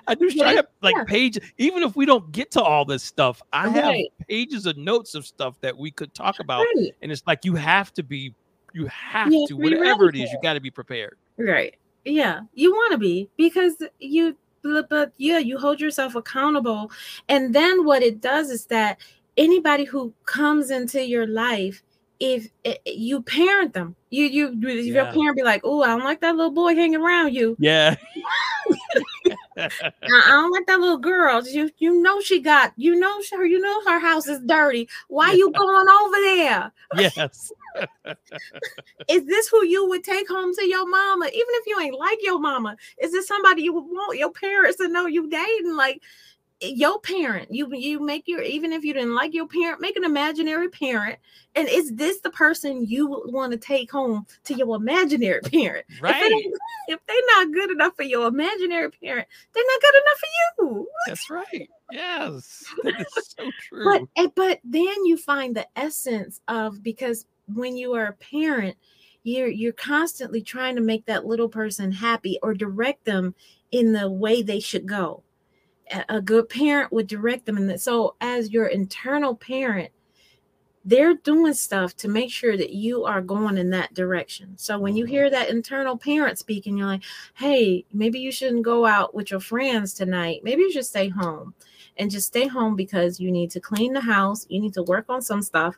I do Yeah, I have like yeah. page. Even if we don't get to all this stuff, I have pages of notes of stuff that we could talk about. Right. And it's like you have to be, you have You to, whatever ready it is, you got to be prepared. Right. Yeah. You want to be because you, but, yeah, you hold yourself accountable. And then what it does is that anybody who comes into your life, if eh, you parent them, you, you, if your parent be like, oh, I don't like that little boy hanging around you. Yeah. I don't like that little girl. You, you know, she got, you know, her, you know, her house is dirty. Why you going over there? yes. is this who you would take home to your mama even if you ain't like your mama is this somebody you would want your parents to know you dating like your parent you you make your even if you didn't like your parent make an imaginary parent and is this the person you want to take home to your imaginary parent if, Right. if they're not good enough for your imaginary parent they're not good enough for you That's right. Yes. That is so true. but eh, but then you find the essence of because when you are a parent you're you're constantly trying to make that little person happy or direct them in the way they should go a, good parent would direct them in that so as your internal parent they're doing stuff to make sure that you are going in that direction. So when you hear mm-hmm. that internal parent speaking, you're like, hey, maybe you shouldn't go out with your friends tonight. Maybe you should stay home and just stay home because you need to clean the house, you need to work on some stuff.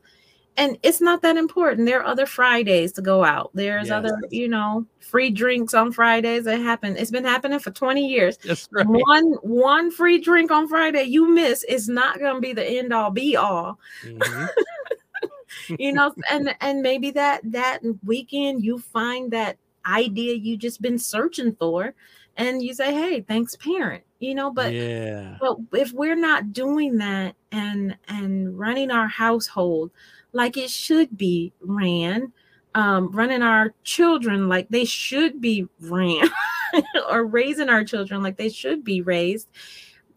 And it's not that important. There are other Fridays to go out. There's Yes. other, you know, free drinks on Fridays that happen. It's been happening for 20 years right. one one free drink on Friday you miss is not going to be the end all be all Mhm. you know and and maybe that that weekend you find that idea you just been searching for and you say hey thanks parent you know but yeah. but if we're not doing that and and running our household like it should be ran um, running our children like they should be ran or raising our children like they should be raised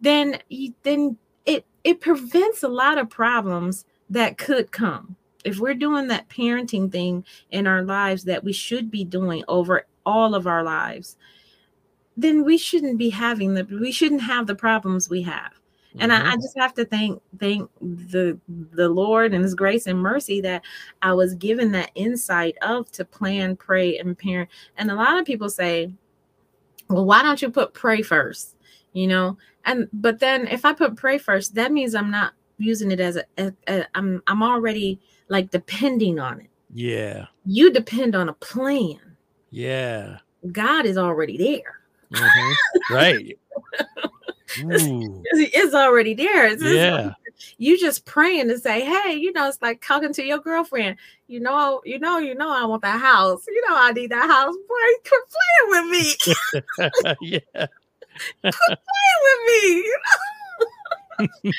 then then it it prevents a lot of problems that could come. If we're doing that parenting thing in our lives that we should be doing over all of our lives then we shouldn't be having the we shouldn't have the problems we have and mm-hmm. I, I, just have to thank thank the the lord and his grace and mercy that i was given that insight of to plan pray and parent. And a lot of people say well why don't you put pray first? You know? And but then if i put pray first that means i'm not using it as a, a, a i'm i'm already like depending on it. Yeah. You depend on a plan. Yeah. God is already there. Mm-hmm. right it's already there. It's yeah. Like you just praying to say, hey, you know, it's like talking to your girlfriend. You know, you know, you know, I want that house. You know, I need that house. Boy, quit playing with me. yeah. quit playing with me.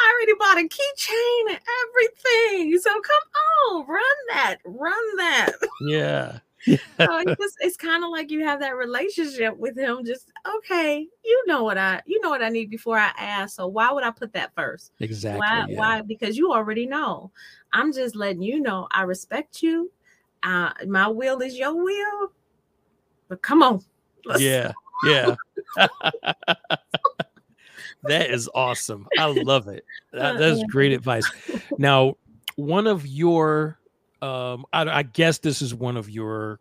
I already bought a keychain and everything. So come on, run that, run that. Yeah. so it's, it's kind of like you have that relationship with him. Just okay, you know what I, you know what I need before I ask. So why would I put that first? Exactly. Why? Yeah. Why? Because you already know. I'm just letting you know I respect you. Uh, my will is your will. But come on. Yeah. Yeah. that is awesome. I love it. That, that's great advice. Now, one of your um, I, I, guess this is one of your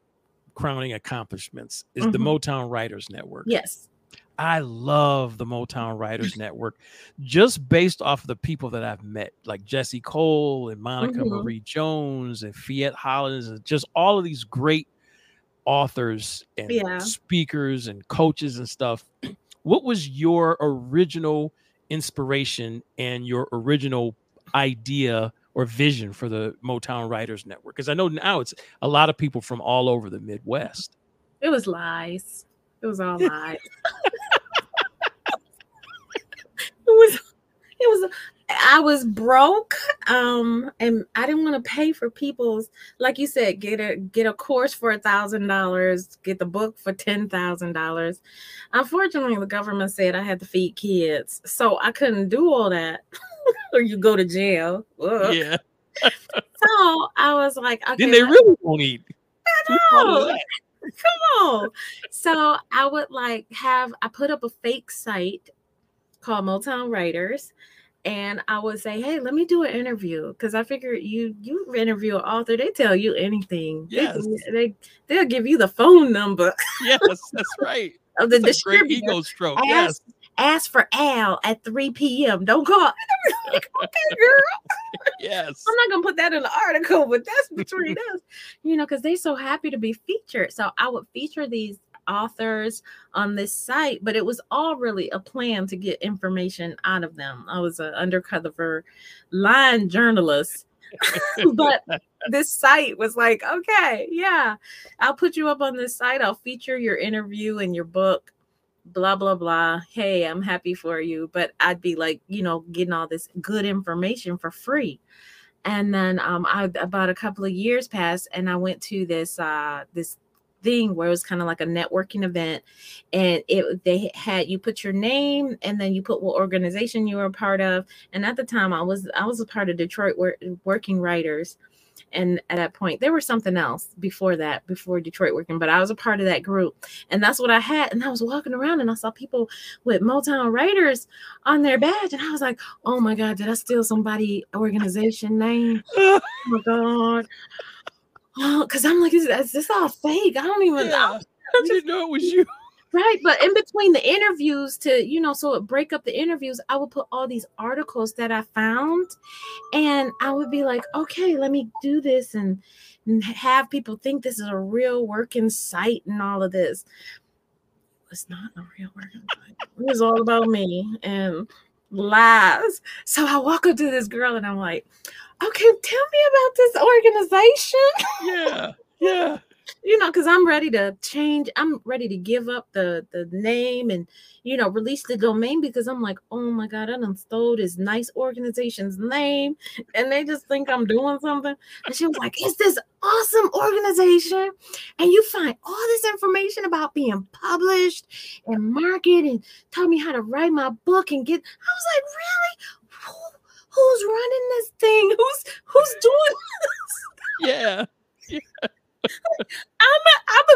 crowning accomplishments is mm-hmm. the Motown Writers Network. Yes. I love the Motown Writers Network just based off of the people that I've met, like Jesse Cole and Monica mm-hmm. Marie Jones and Fiat Hollins, and just all of these great authors and yeah. speakers and coaches and stuff. What was your original inspiration and your original idea or vision for the Motown Writers Network? Because I know now it's a lot of people from all over the Midwest. It was lies. It was all lies. it was it was I was broke um and I didn't want to pay for people's like you said get a get a course for a thousand dollars get the book for ten thousand dollars unfortunately the government said I had to feed kids so I couldn't do all that or you go to jail. Ugh. Yeah. so I was like, okay, then they really won't eat. I know. Come on. So I would like have I put up a fake site called Motown Writers and I would say, "Hey, let me do an interview," because I figure you you interview an author, they tell you anything. Yes, they, they will give you the phone number. Yes, that's right. of the that's distributor. ego stroke. Ask, yes, ask for Al at 3 p.m. Don't call. like, okay, girl. yes. I'm not gonna put that in the article, but that's between us. You know, because they're so happy to be featured. So I would feature these authors on this site, but it was all really a plan to get information out of them. I was an undercover line journalist. but this site was like, okay, yeah, I'll put you up on this site. I'll feature your interview and your book blah blah blah. Hey i'm happy for you. But i'd be like you know getting all this good information for free. And then um i about a couple of years passed and i went to this uh this thing where it was kind of like a networking event. And it they had you put your name and then you put what organization you were a part of. And at the time i was i was a part of detroit working writers and at that point there was something else before that before detroit working but i was a part of that group. And that's what i had and i was walking around and i saw people with motown writers on their badge and i was like oh my god did i steal somebody organization name? Oh my god. Because oh, i'm like is, is, this all fake? I don't even yeah. know I didn't know it was you Right. But in between the interviews to, you know, so break up the interviews, I would put all these articles that I found and I would be like, okay, let me do this and, and have people think this is a real working site and all of this. It's not a real working site. It was all about me and lies. So I walk up to this girl and I'm like, okay, tell me about this organization. Yeah. Yeah you know, because I'm ready to change. I'm ready to give up the the name and you know release the domain because I'm like, oh my god, I done stole this nice organization's name, and they just think I'm doing something. And she was like, it's this awesome organization, and you find all this information about being published and market and tell me how to write my book and get. I was like, really? Who, who's running this thing? Who's who's doing this? Yeah. A,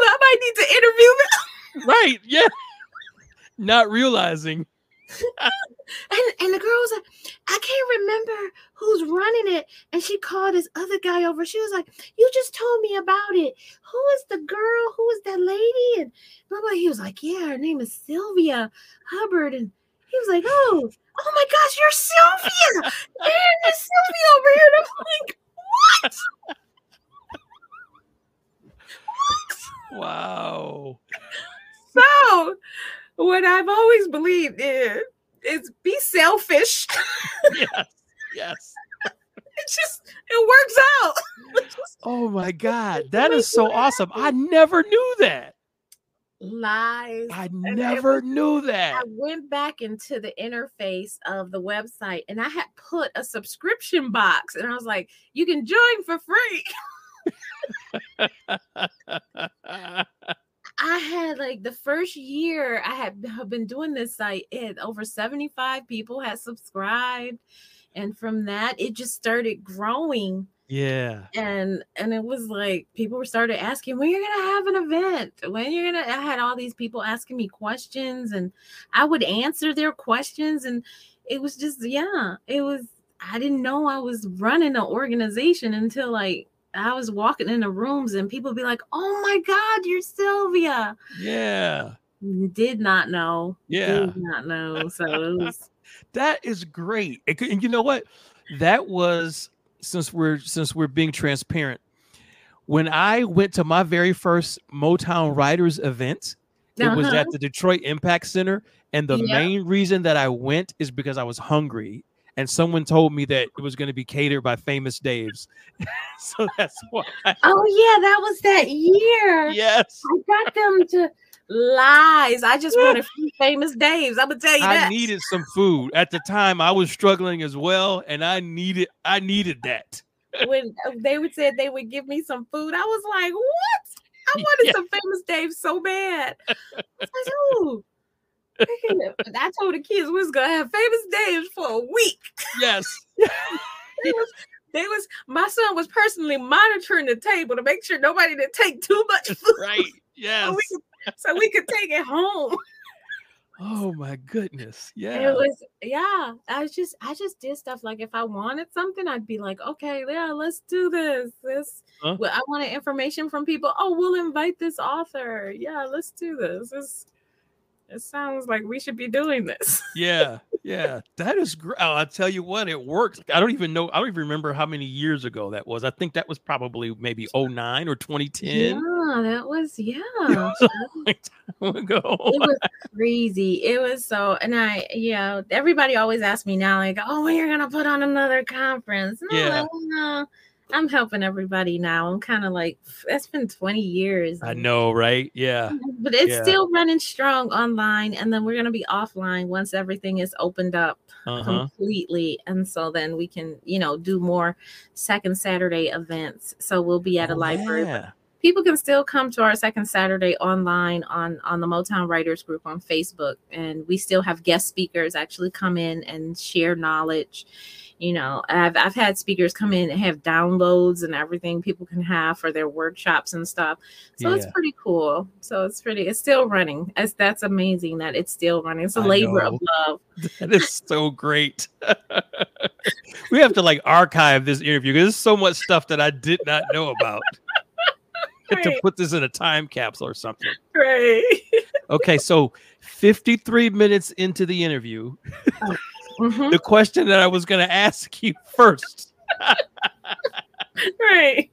I might need to interview them. Right. Yeah. Not realizing. And and the girl was like, I can't remember who's running it. And she called this other guy over. She was like, You just told me about it. Who is the girl? Who is that lady? And blah, blah. he was like, Yeah, her name is Sylvia Hubbard. And he was like, Oh, oh my gosh, you're Sylvia. And Sylvia over here. And I'm like, What? Wow. So, what I've always believed is, is be selfish. Yes. Yes. it just it works out. Oh my God. That is so awesome. I never knew that. Lies. I never was- knew that. I went back into the interface of the website and I had put a subscription box and I was like, you can join for free. I had like the first year I had have been doing this site, it over 75 people had subscribed. And from that, it just started growing. yeah. and and it was like people were started asking when you're gonna have an event when you're gonna i had all these people asking me questions and i would answer their questions and it was just yeah it was i didn't know i was running an organization until like i was walking in the rooms and people be like oh my god you're sylvia Yeah. did not know Yeah. did not know so it was That is great. It could- and you know what? That was since we're since we're being transparent. When I went to my very first Motown Writers event, it was Uh-huh. at the Detroit Impact Center, and the Yeah. main reason that I went is because I was hungry, and someone told me that it was going to be catered by Famous Dave's, so that's why. oh yeah that was that year yes, I got them to lies. I just wanted famous Dave's. I'm gonna tell you I that. needed some food at the time. I was struggling as well, and I needed I needed that. when uh, they would say they would give me some food, I was like, "What? I wanted Yeah. some famous Dave's so bad." I was like, "Ooh." I told the kids we was gonna have famous Dave's for a week. Yes. They was, they was my son was personally monitoring the table to make sure nobody didn't take too much food, right. so, Yes. we could, so we could take it home. Oh my goodness. Yeah. It was yeah. I was just I just did stuff like if I wanted something, I'd be like, okay, yeah, let's do this. This Huh? well, I wanted information from people. Oh, we'll invite this author. Yeah, let's do this. This it sounds like we should be doing this. yeah. Yeah. That is great. Oh, I'll tell you what, it works. I don't even know. I don't even remember how many years ago that was. I think that was probably maybe 09 or 2010 Yeah, that was yeah. long time ago. it was crazy. It was so, and I, yeah, everybody always asks me now, like, oh, when you're gonna put on another conference? No, Yeah. I'm helping everybody now. I'm kind of like, that's been 20 years. I know, right? Yeah. but it's Yeah. still running strong online, and then we're gonna be offline once everything is opened up Uh-huh. completely, and so then we can, you know, do more second Saturday events. So we'll be at a Oh, library, yeah. people can still come to our second Saturday online on on the Motown Writers Group on Facebook, and we still have guest speakers actually come in and share knowledge. You know, I've I've had speakers come in and have downloads and everything people can have for their workshops and stuff. So it's pretty cool. So it's pretty. It's still running. It's, that's amazing that it's still running. It's a I labor of love. That is so great. we have to like archive this interview because there's so much stuff that I did not know about. to put this in a time capsule or something. Right. Okay, so 53 minutes into the interview, oh. Mhm. the question that I was going to ask you first. Right.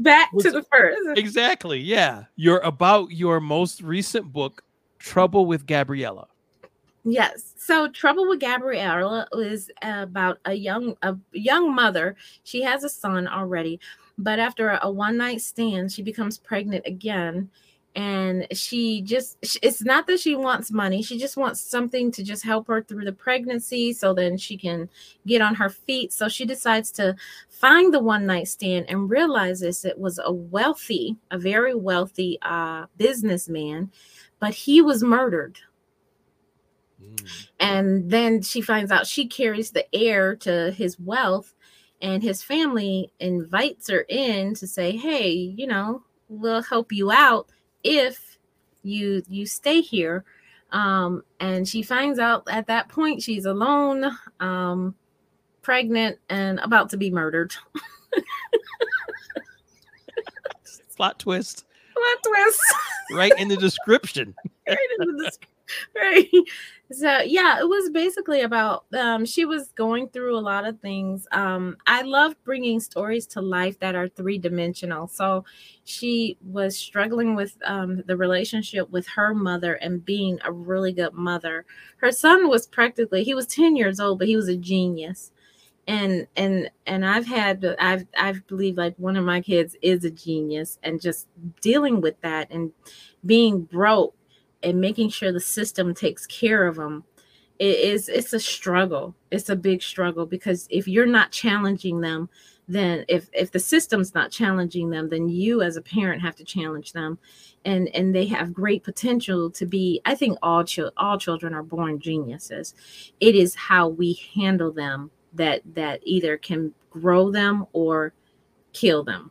Back Was- to the first. Exactly. Yeah. You're about your most recent book, Trouble with Gabrielle. Yes. So Trouble with Gabrielle is about a young a young mother. She has a son already, But after a, a one night stand, she becomes pregnant again and she just it's not that she wants money she just wants something to just help her through the pregnancy so then she can get on her feet. So she decides to find the one night stand and realizes it was a wealthy a very wealthy uh businessman but he was murdered. Mm. and then she finds out she carries the heir to his wealth and his family invites her in to say hey you know we'll help you out if you you stay here um, and she finds out at that point she's alone um, pregnant and about to be murdered. Plot twist. Plot twist. Right in the description. Right in the, description right so yeah it was basically about um she was going through a lot of things. Um i love bringing stories to life that are three dimensional so she was struggling with um the relationship with her mother and being a really good mother. Her son was practically he was 10 years old but he was a genius. And and and i've had i've i've believed like one of my kids is a genius and just dealing with that and being broke and making sure the system takes care of them it is it's a struggle. It's a big struggle because if you're not challenging them then if if the system's not challenging them then you as a parent have to challenge them. And and they have great potential to be i think all ch- all children are born geniuses. It is how we handle them that that either can grow them or kill them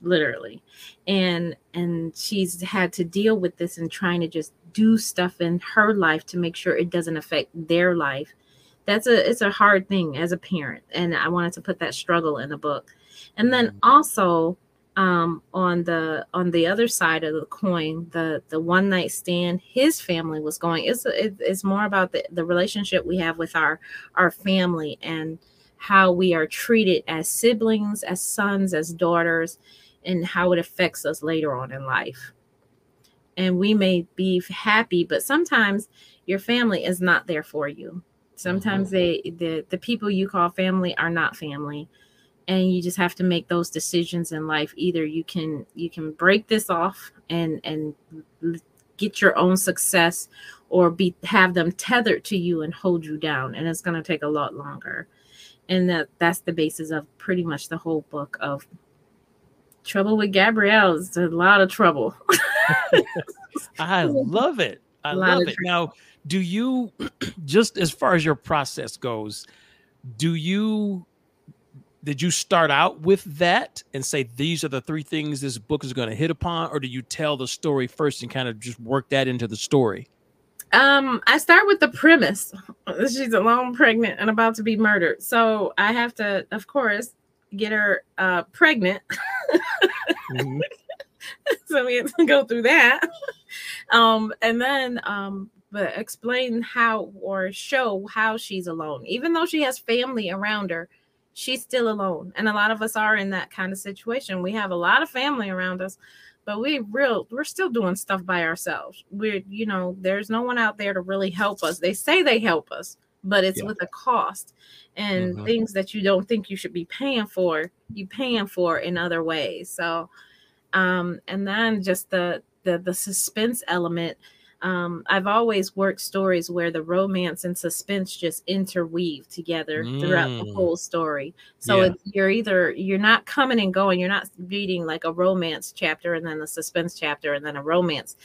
literally. And and she's had to deal with this and trying to just do stuff in her life to make sure it doesn't affect their life that's a it's a hard thing as a parent and i wanted to put that struggle in the book and then mm-hmm. also um, on the on the other side of the coin the the one night stand his family was going it's it's more about the, the relationship we have with our our family and how we are treated as siblings as sons as daughters and how it affects us later on in life. And we may be happy, but sometimes your family is not there for you. Sometimes mm-hmm. they the the people you call family are not family. And you just have to make those decisions in life. Either you can you can break this off and and get your own success or be have them tethered to you and hold you down and it's going to take a lot longer and that that's the basis of pretty much the whole book of trouble with Gabrielle is a lot of trouble. I love it. I love it. Now, do you just as far as your process goes, do you did you start out with that and say these are the three things this book is going to hit upon or do you tell the story first and kind of just work that into the story? Um, I start with the premise. She's alone, pregnant, and about to be murdered. So I have to, of course, get her uh, pregnant. mm-hmm. so we have to go through that. Um, and then um, but explain how or show how she's alone. Even though she has family around her, she's still alone. And a lot of us are in that kind of situation. We have a lot of family around us, but we real we're still doing stuff by ourselves. We're, you know, there's no one out there to really help us. They say they help us, but it's yeah. with a cost and mm-hmm. things that you don't think you should be paying for you paying for in other ways so um and then just the the the suspense element um i've always worked stories where the romance and suspense just interweave together mm. throughout the mm. whole story so yeah. you're either you're not coming and going you're not reading like a romance chapter and then a suspense chapter and then a romance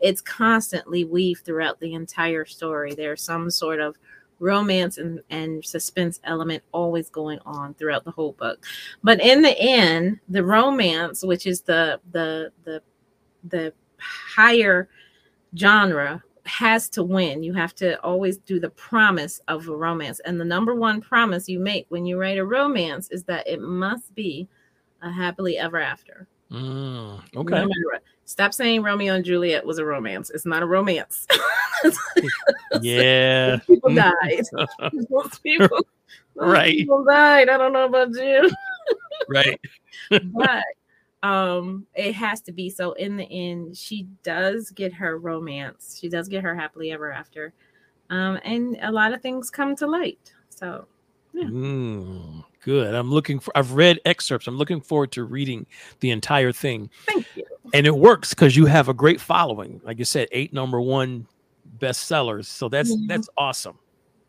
it's constantly weaved throughout the entire story there's some sort of romance and, and suspense element always going on throughout the whole book. But in the end, the romance, which is the the the the higher genre has to win. You have to always do the promise of a romance. And the number one promise you make when you write a romance is that it must be a happily ever after. Mm, okay. Stop saying Romeo and Juliet was a romance. It's not a romance. yeah. people died. Most people, right. people died. I don't know about you. right. but um it has to be so in the end she does get her romance she does get her happily ever after um and a lot of things come to light so Yeah. Mm, good. I'm looking for. I've read excerpts. I'm looking forward to reading the entire thing, Thank you. And it works because you have a great following. Like you said, eight number one bestsellers. So that's Mhm. that's awesome.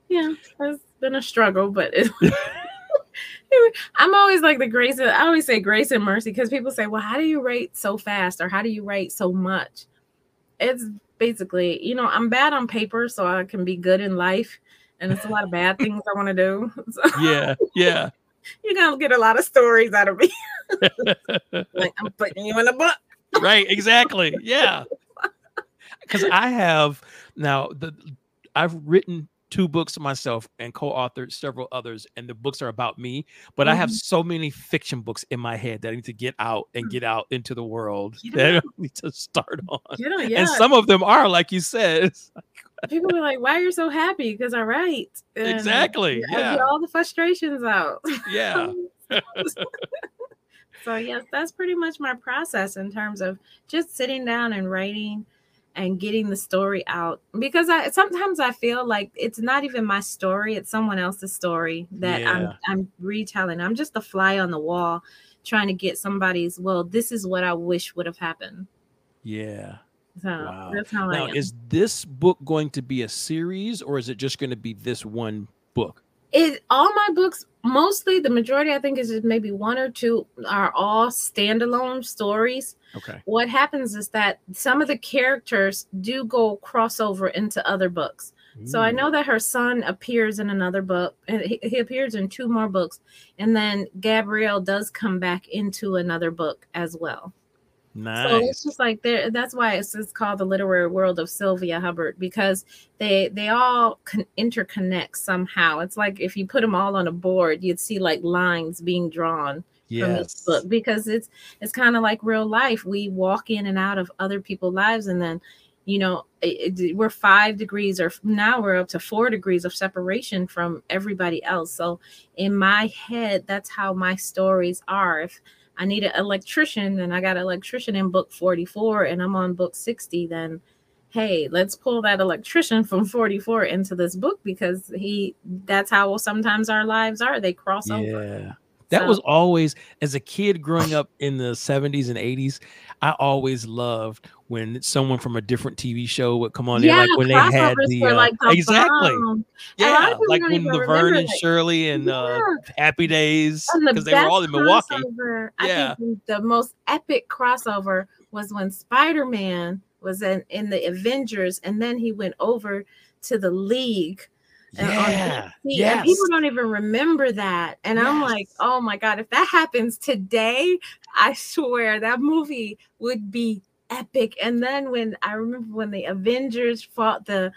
Yeah, it's been a struggle, but it, I'm always like the grace. Of, I always say grace and mercy because people say, "Well, how do you write so fast, or how do you write so much?" It's basically, you know, I'm bad on paper, so I can be good in life, and it's a lot of bad things I want to do. So Yeah, yeah. you're gonna get a lot of stories out of me. like I'm putting you in a book. Right exactly yeah because i have now the i've written two books myself and co-authored several others and the books are about me but i have Mhm. so many fiction books in my head that i need to get out and get out into the world Get that i need to start on know, yeah. and some of them are like you said like, people be like, "Why you're you so happy?" Because I write. And exactly I get yeah all the frustrations out. yeah so yes, that's pretty much my process in terms of just sitting down and writing and getting the story out because I sometimes I feel like it's not even my story, it's someone else's story that Yeah. I'm I'm retelling. I'm just a fly on the wall trying to get somebody's well, this is what I wish would have happened. yeah So Wow. that's how I now am. is this book going to be a series or is it just going to be this one book it all my books mostly the majority i think is just maybe one or two are all standalone stories. Okay. What happens is that some of the characters do go crossover into other books. So i know that her son appears in another book and he, he appears in two more books and then gabrielle does come back into another book as well nice so it's just like there. That's why it's, it's called the literary world of Sylvia Hubbard because they they all con- interconnect somehow. It's like if you put them all on a board, you'd see like lines being drawn from each book because it's it's kind of like real life. We walk in and out of other people's lives, and then you know it, it- we're five degrees or now we're up to four degrees of separation from everybody else. So in my head, that's how my stories are. If I need an electrician, then I got an electrician in book 44 and I'm on book 60, then hey, let's pull that electrician from 44 into this book because he that's how sometimes our lives are. They cross over. Yeah. That So- was always as a kid growing up in the 70s and 80s, I always loved when someone from a different TV show would come on there, like when they had the, uh, like the exactly, bomb. Yeah, like when Laverne and. Shirley and uh, Happy Days, And the because they were all in Milwaukee. Yeah. I think the most epic crossover was when Spider Man was in, in the Avengers and then he went over to the League. Yeah, DC, And people don't even remember that. And I'm like, oh my God, if that happens today, I swear that movie would be epic. And then when I remember when the Avengers fought the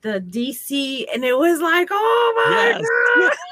the DC, and it was like, oh my Yes. God.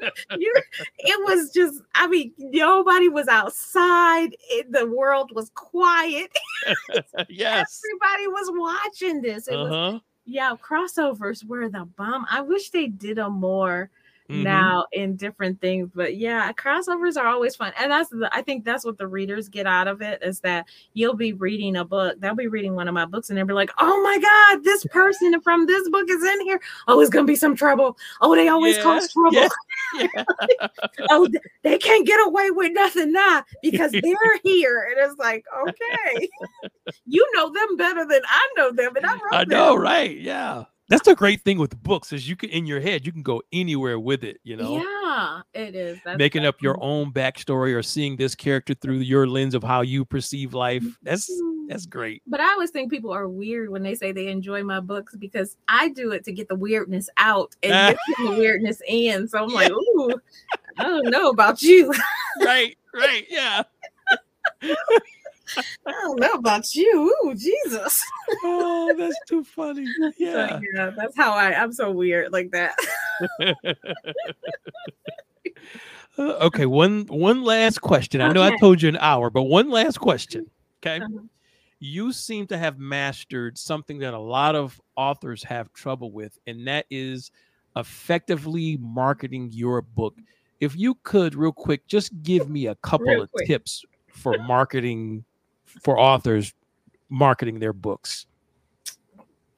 it was just, I mean, nobody was outside. It, the world was quiet. yes, Everybody was watching this. It uh-huh. Yeah, crossovers were the bomb. I wish they did them more mhm. now in different things, but yeah, crossovers are always fun. And that's the, I think that's what the readers get out of it is that you'll be reading a book, they'll be reading one of my books, and they'll be like, oh my God, this person from this book is in here. Oh, it's gonna be some trouble. Oh, they always Yeah, cause trouble. yeah. yeah. oh, they can't get away with nothing now because they're here. And it's like, okay, you know them better than I know them, and I I know, them. right? Yeah. That's the great thing with books is you can in your head you can go anywhere with it, you know. Yeah, it is. That's making up your own backstory or seeing this character through your lens of how you perceive life. That's Mhm. that's great. But I always think people are weird when they say they enjoy my books because I do it to get the weirdness out and get the weirdness in. So I'm like, ooh, I don't know about you. right, right, yeah. I don't know about you. Ooh, Jesus. Oh, that's too funny. So, Yeah. yeah, that's how I. I'm so weird like that. Uh, okay, one one last question. I know I told you an hour, but one last question. Okay. Uh-huh. You seem to have mastered something that a lot of authors have trouble with, and that is effectively marketing your book. If you could, real quick, just give me a couple Real of quick. tips for marketing for authors marketing their books.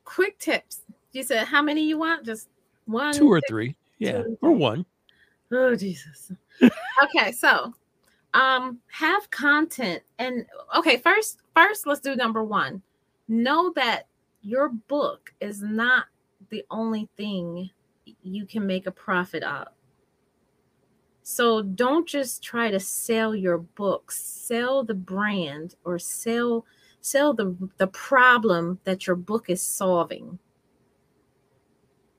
Quick tips. You said how many you want? Just one. Two or three. Yeah. two, Or one. Oh Jesus. okay, so um have content and okay, first first let's do number 1. Know that your book is not the only thing you can make a profit of. So don't just try to sell your book, sell the brand or sell sell the the problem that your book is solving.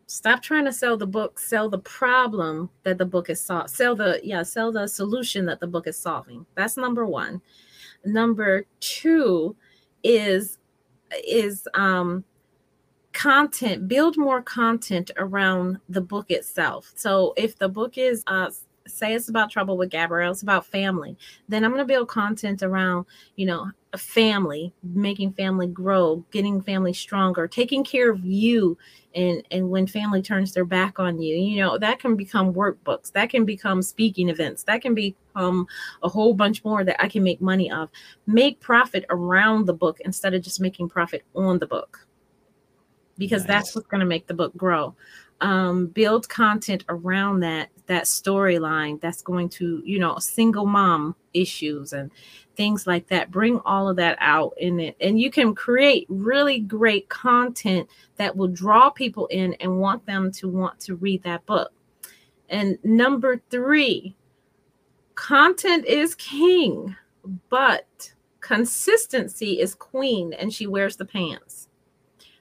Stop trying to sell the book, sell the problem that the book is solving. Sell the yeah, sell the solution that the book is solving. That's number 1. Number 2 is is um content build more content around the book itself so if the book is uh say it's about trouble with Gabrielle, it's about family, then I'm going to build content around, you know, a family, making family grow, getting family stronger, taking care of you. And, and when family turns their back on you, you know, that can become workbooks, that can become speaking events, that can become a whole bunch more that I can make money of. Make profit around the book instead of just making profit on the book because nice. that's what's going to make the book grow um, build content around that that storyline that's going to you know single mom issues and things like that. Bring all of that out in it. And you can create really great content that will draw people in and want them to want to read that book. And number three content is king but consistency is queen and she wears the pants.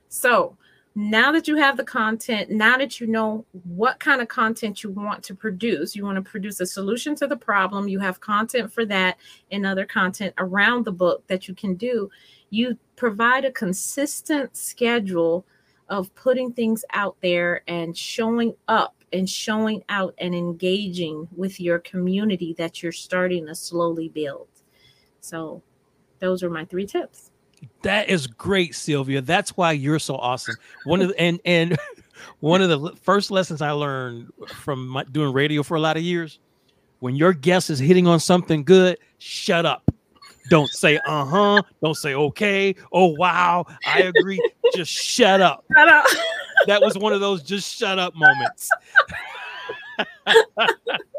So now that you have the content, now that you know what kind of content you want to produce, you want to produce a solution to the problem, you have content for that and other content around the book that you can do. You provide a consistent schedule of putting things out there and showing up and showing out and engaging with your community that you're starting to slowly build. So, those are my three tips. That is great, Sylvia. That's why you're so awesome. One of the, and and one of the first lessons I learned from my, doing radio for a lot of years, when your guest is hitting on something good, shut up. Don't say uh huh. Don't say okay. Oh wow, I agree. just shut up. Shut up. that was one of those just shut up moments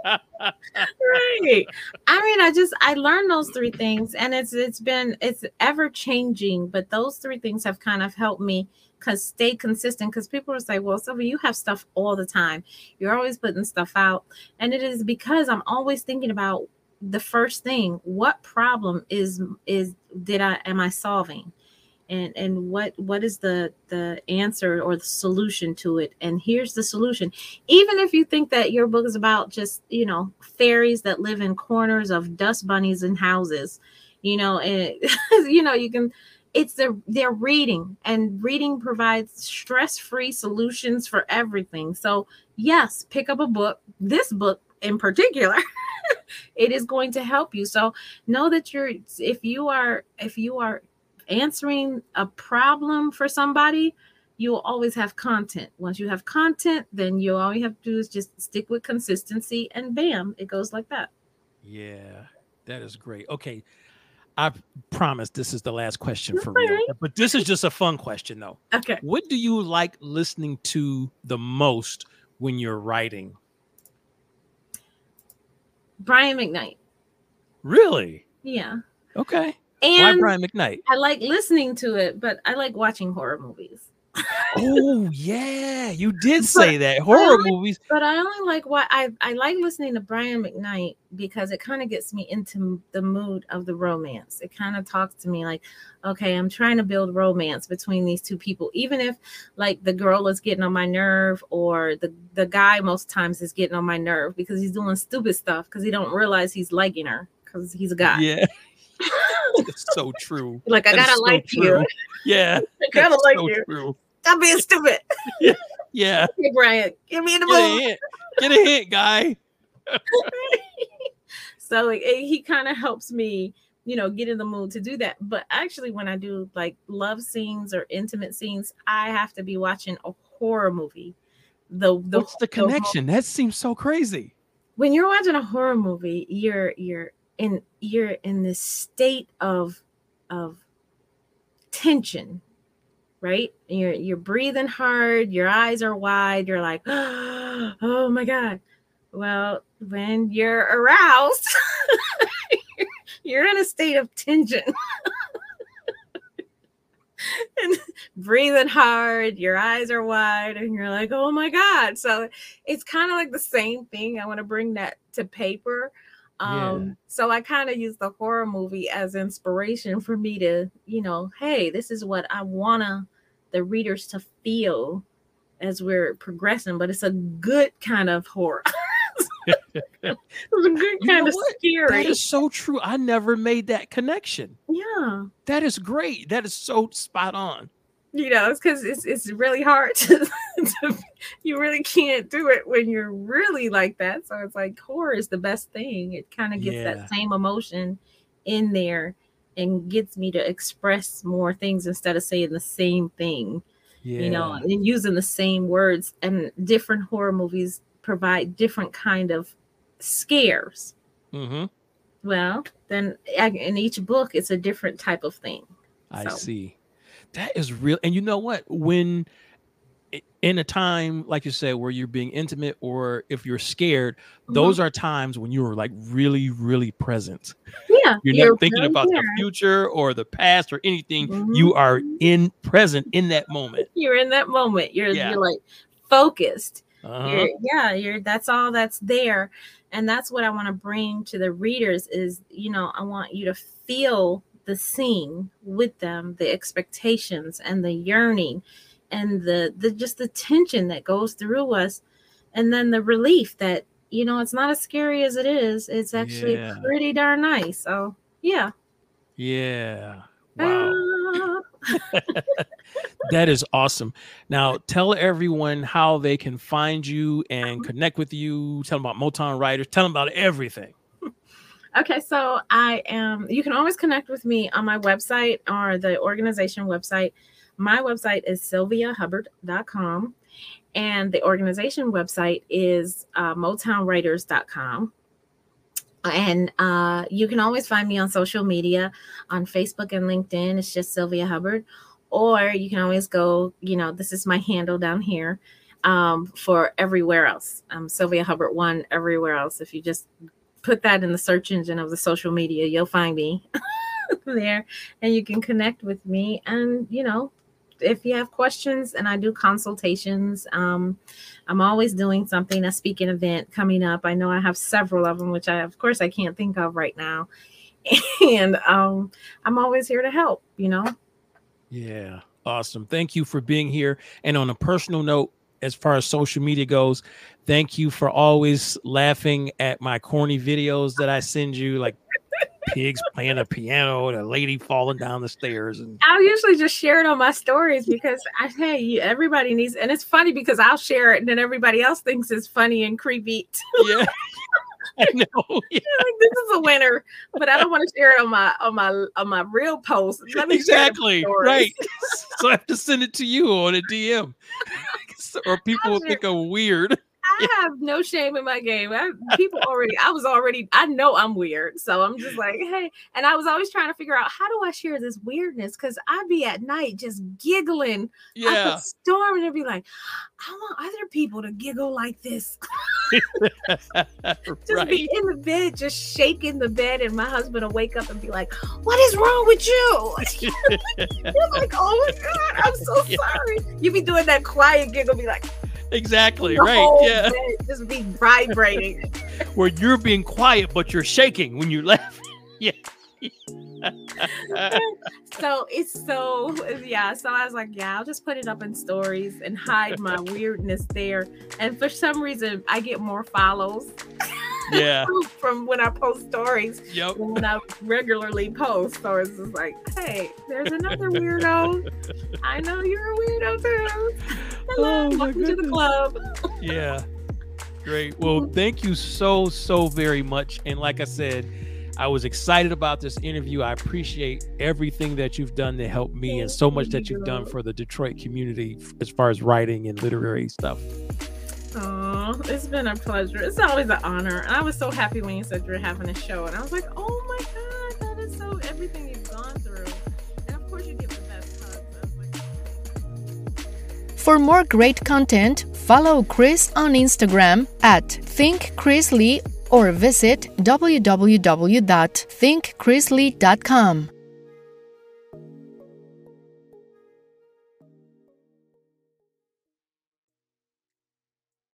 right. I mean, I just I learned those three things, and it's it's been it's ever changing, but those three things have kind of helped me cause stay consistent. Because people will say, "Well, Sylvia, you have stuff all the time. You're always putting stuff out," and it is because I'm always thinking about the first thing: what problem is is did I am I solving? And and what what is the the answer or the solution to it? And here's the solution. Even if you think that your book is about just you know fairies that live in corners of dust bunnies and houses you know eh, and you know you can it's their they're reading and reading provides stress-free solutions for everything. So yes pick up a book this book in particular it is going to help you. So know that you're if you are if you are answering a problem for somebody, you will always have content. Once you have content, then you all you have to do is just stick with consistency and bam, it goes like that. Yeah, that is great. Okay. I promise this is the last question for real. But this is just a fun question though. Okay. What do you like listening to the most when you're writing? Brian McKnight. Really? Yeah. Okay. And Why Brian McKnight? I like listening to it, but I like watching horror movies. oh yeah, you did say but that horror only, movies. But I only like what I I like listening to Brian McKnight because it kind of gets me into the mood of the romance. It kind of talks to me like, okay, I'm trying to build romance between these two people, even if like the girl is getting on my nerve or the the guy most times is getting on my nerve because he's doing stupid stuff because he don't realize he's liking her because he's a guy. Yeah. it's so true. Like I gotta so like true. you. Yeah, I gotta like so you. True. Stop being stupid. yeah. yeah. Hey Brian, give me in the mood. Get a hit, guy. so like, he kind of helps me, you know, get in the mood to do that. But actually, when I do like love scenes or intimate scenes, I have to be watching a horror movie. The, the what's the connection? The, that seems so crazy. When you're watching a horror movie, you're you're in you're in this state of of tension right you're you're breathing hard your eyes are wide you're like oh my god Well, when you're aroused, you're in a state of tension. and breathing hard, your eyes are wide, and you're like, oh my God. So it's kind of like the same thing. I want to bring that to paper. Um, yeah. so I kind of use the horror movie as inspiration for me to, you know, hey, this is what I wanna the readers to feel as we're progressing, but it's a good kind of horror. it's a good kind of what? scary. That is so true. I never made that connection. Yeah. That is great. That is so spot on. You know, it's because it's it's really hard to, to, you really can't do it when you're really like that. So it's like horror is the best thing. It kind of gets yeah. that same emotion in there and gets me to express more things instead of saying the same thing. Yeah. You know, and using the same words and different horror movies provide different kind of scares. Mm-hmm. Well, then in each book, it's a different type of thing. I so. see. That is real. And you know what? When in a time like you said where you're being intimate or if you're scared mm-hmm. those are times when you are like really really present yeah you're, you're not thinking about there. the future or the past or anything mm-hmm. you are in present in that moment you're in that moment you're, yeah. you're like focused uh-huh. you're, yeah you're that's all that's there and that's what i want to bring to the readers is you know i want you to feel the scene with them the expectations and the yearning and the the just the tension that goes through us. And then the relief that you know it's not as scary as it is. It's actually yeah. pretty darn nice. So yeah. Yeah. Wow. Uh... that is awesome. Now tell everyone how they can find you and connect with you. Tell them about motown writers. Tell them about everything. Okay so i am you can always connect with me on my website or the organization website my website is sylviahubbard.com and the organization website is uh, motownwriters.com and uh, you can always find me on social media on facebook and linkedin. It's just sylvia hubbard. Or you can always go you know this is my handle down here um, for everywhere else. Um, sylvia hubbard one everywhere else. If you just put that in the search engine of the social media you'll find me there and you can connect with me and you know if you have questions and I do consultations, um, I'm always doing something, a speaking event coming up. I know I have several of them, which I, of course, I can't think of right now. And um, I'm always here to help, you know? Yeah. Awesome. Thank you for being here. And on a personal note, as far as social media goes, thank you for always laughing at my corny videos that I send you, like pigs playing a piano and a lady falling down the stairs. And I'll usually just share it on my stories because I hey, everybody needs, and it's funny because I'll share it and then everybody else thinks it's funny and creepy. yeah. I know. Yeah. Like, this is a winner, but I don't want to share it on my on my on my real post. exactly right. so I have to send it to you on a DM, or people will think I'm weird. I have no shame in my game. I, people already, I was already, I know I'm weird. So I'm just like, hey. And I was always trying to figure out how do I share this weirdness? Because I'd be at night just giggling. Yeah. storm and it'd be like, I want other people to giggle like this. just right. be in the bed, just shaking the bed, and my husband will wake up and be like, What is wrong with you? You're like, Oh my God, I'm so yeah. sorry. You be doing that quiet giggle, be like, Exactly. Right. Yeah. Just be vibrating. Where you're being quiet, but you're shaking when you laugh. yeah. so it's so yeah so i was like yeah i'll just put it up in stories and hide my weirdness there and for some reason i get more follows yeah. From when i post stories yep when i regularly post so it's just like hey there's another weirdo. I know you're a weirdo too. Hello oh, welcome to the club. Yeah. Great. Well mm-hmm. thank you so so very much and like i said I was excited about this interview. I appreciate everything that you've done to help me and so much that you've done for the Detroit community as far as writing and literary stuff. Oh, it's been a pleasure. It's always an honor. And I was so happy when you said you were having a show, and I was like, oh my God, that is so everything you've gone through. And of course, you give the best hugs. For more great content, follow Chris on Instagram at thinkchrislee or visit www.thinkchrislee.com.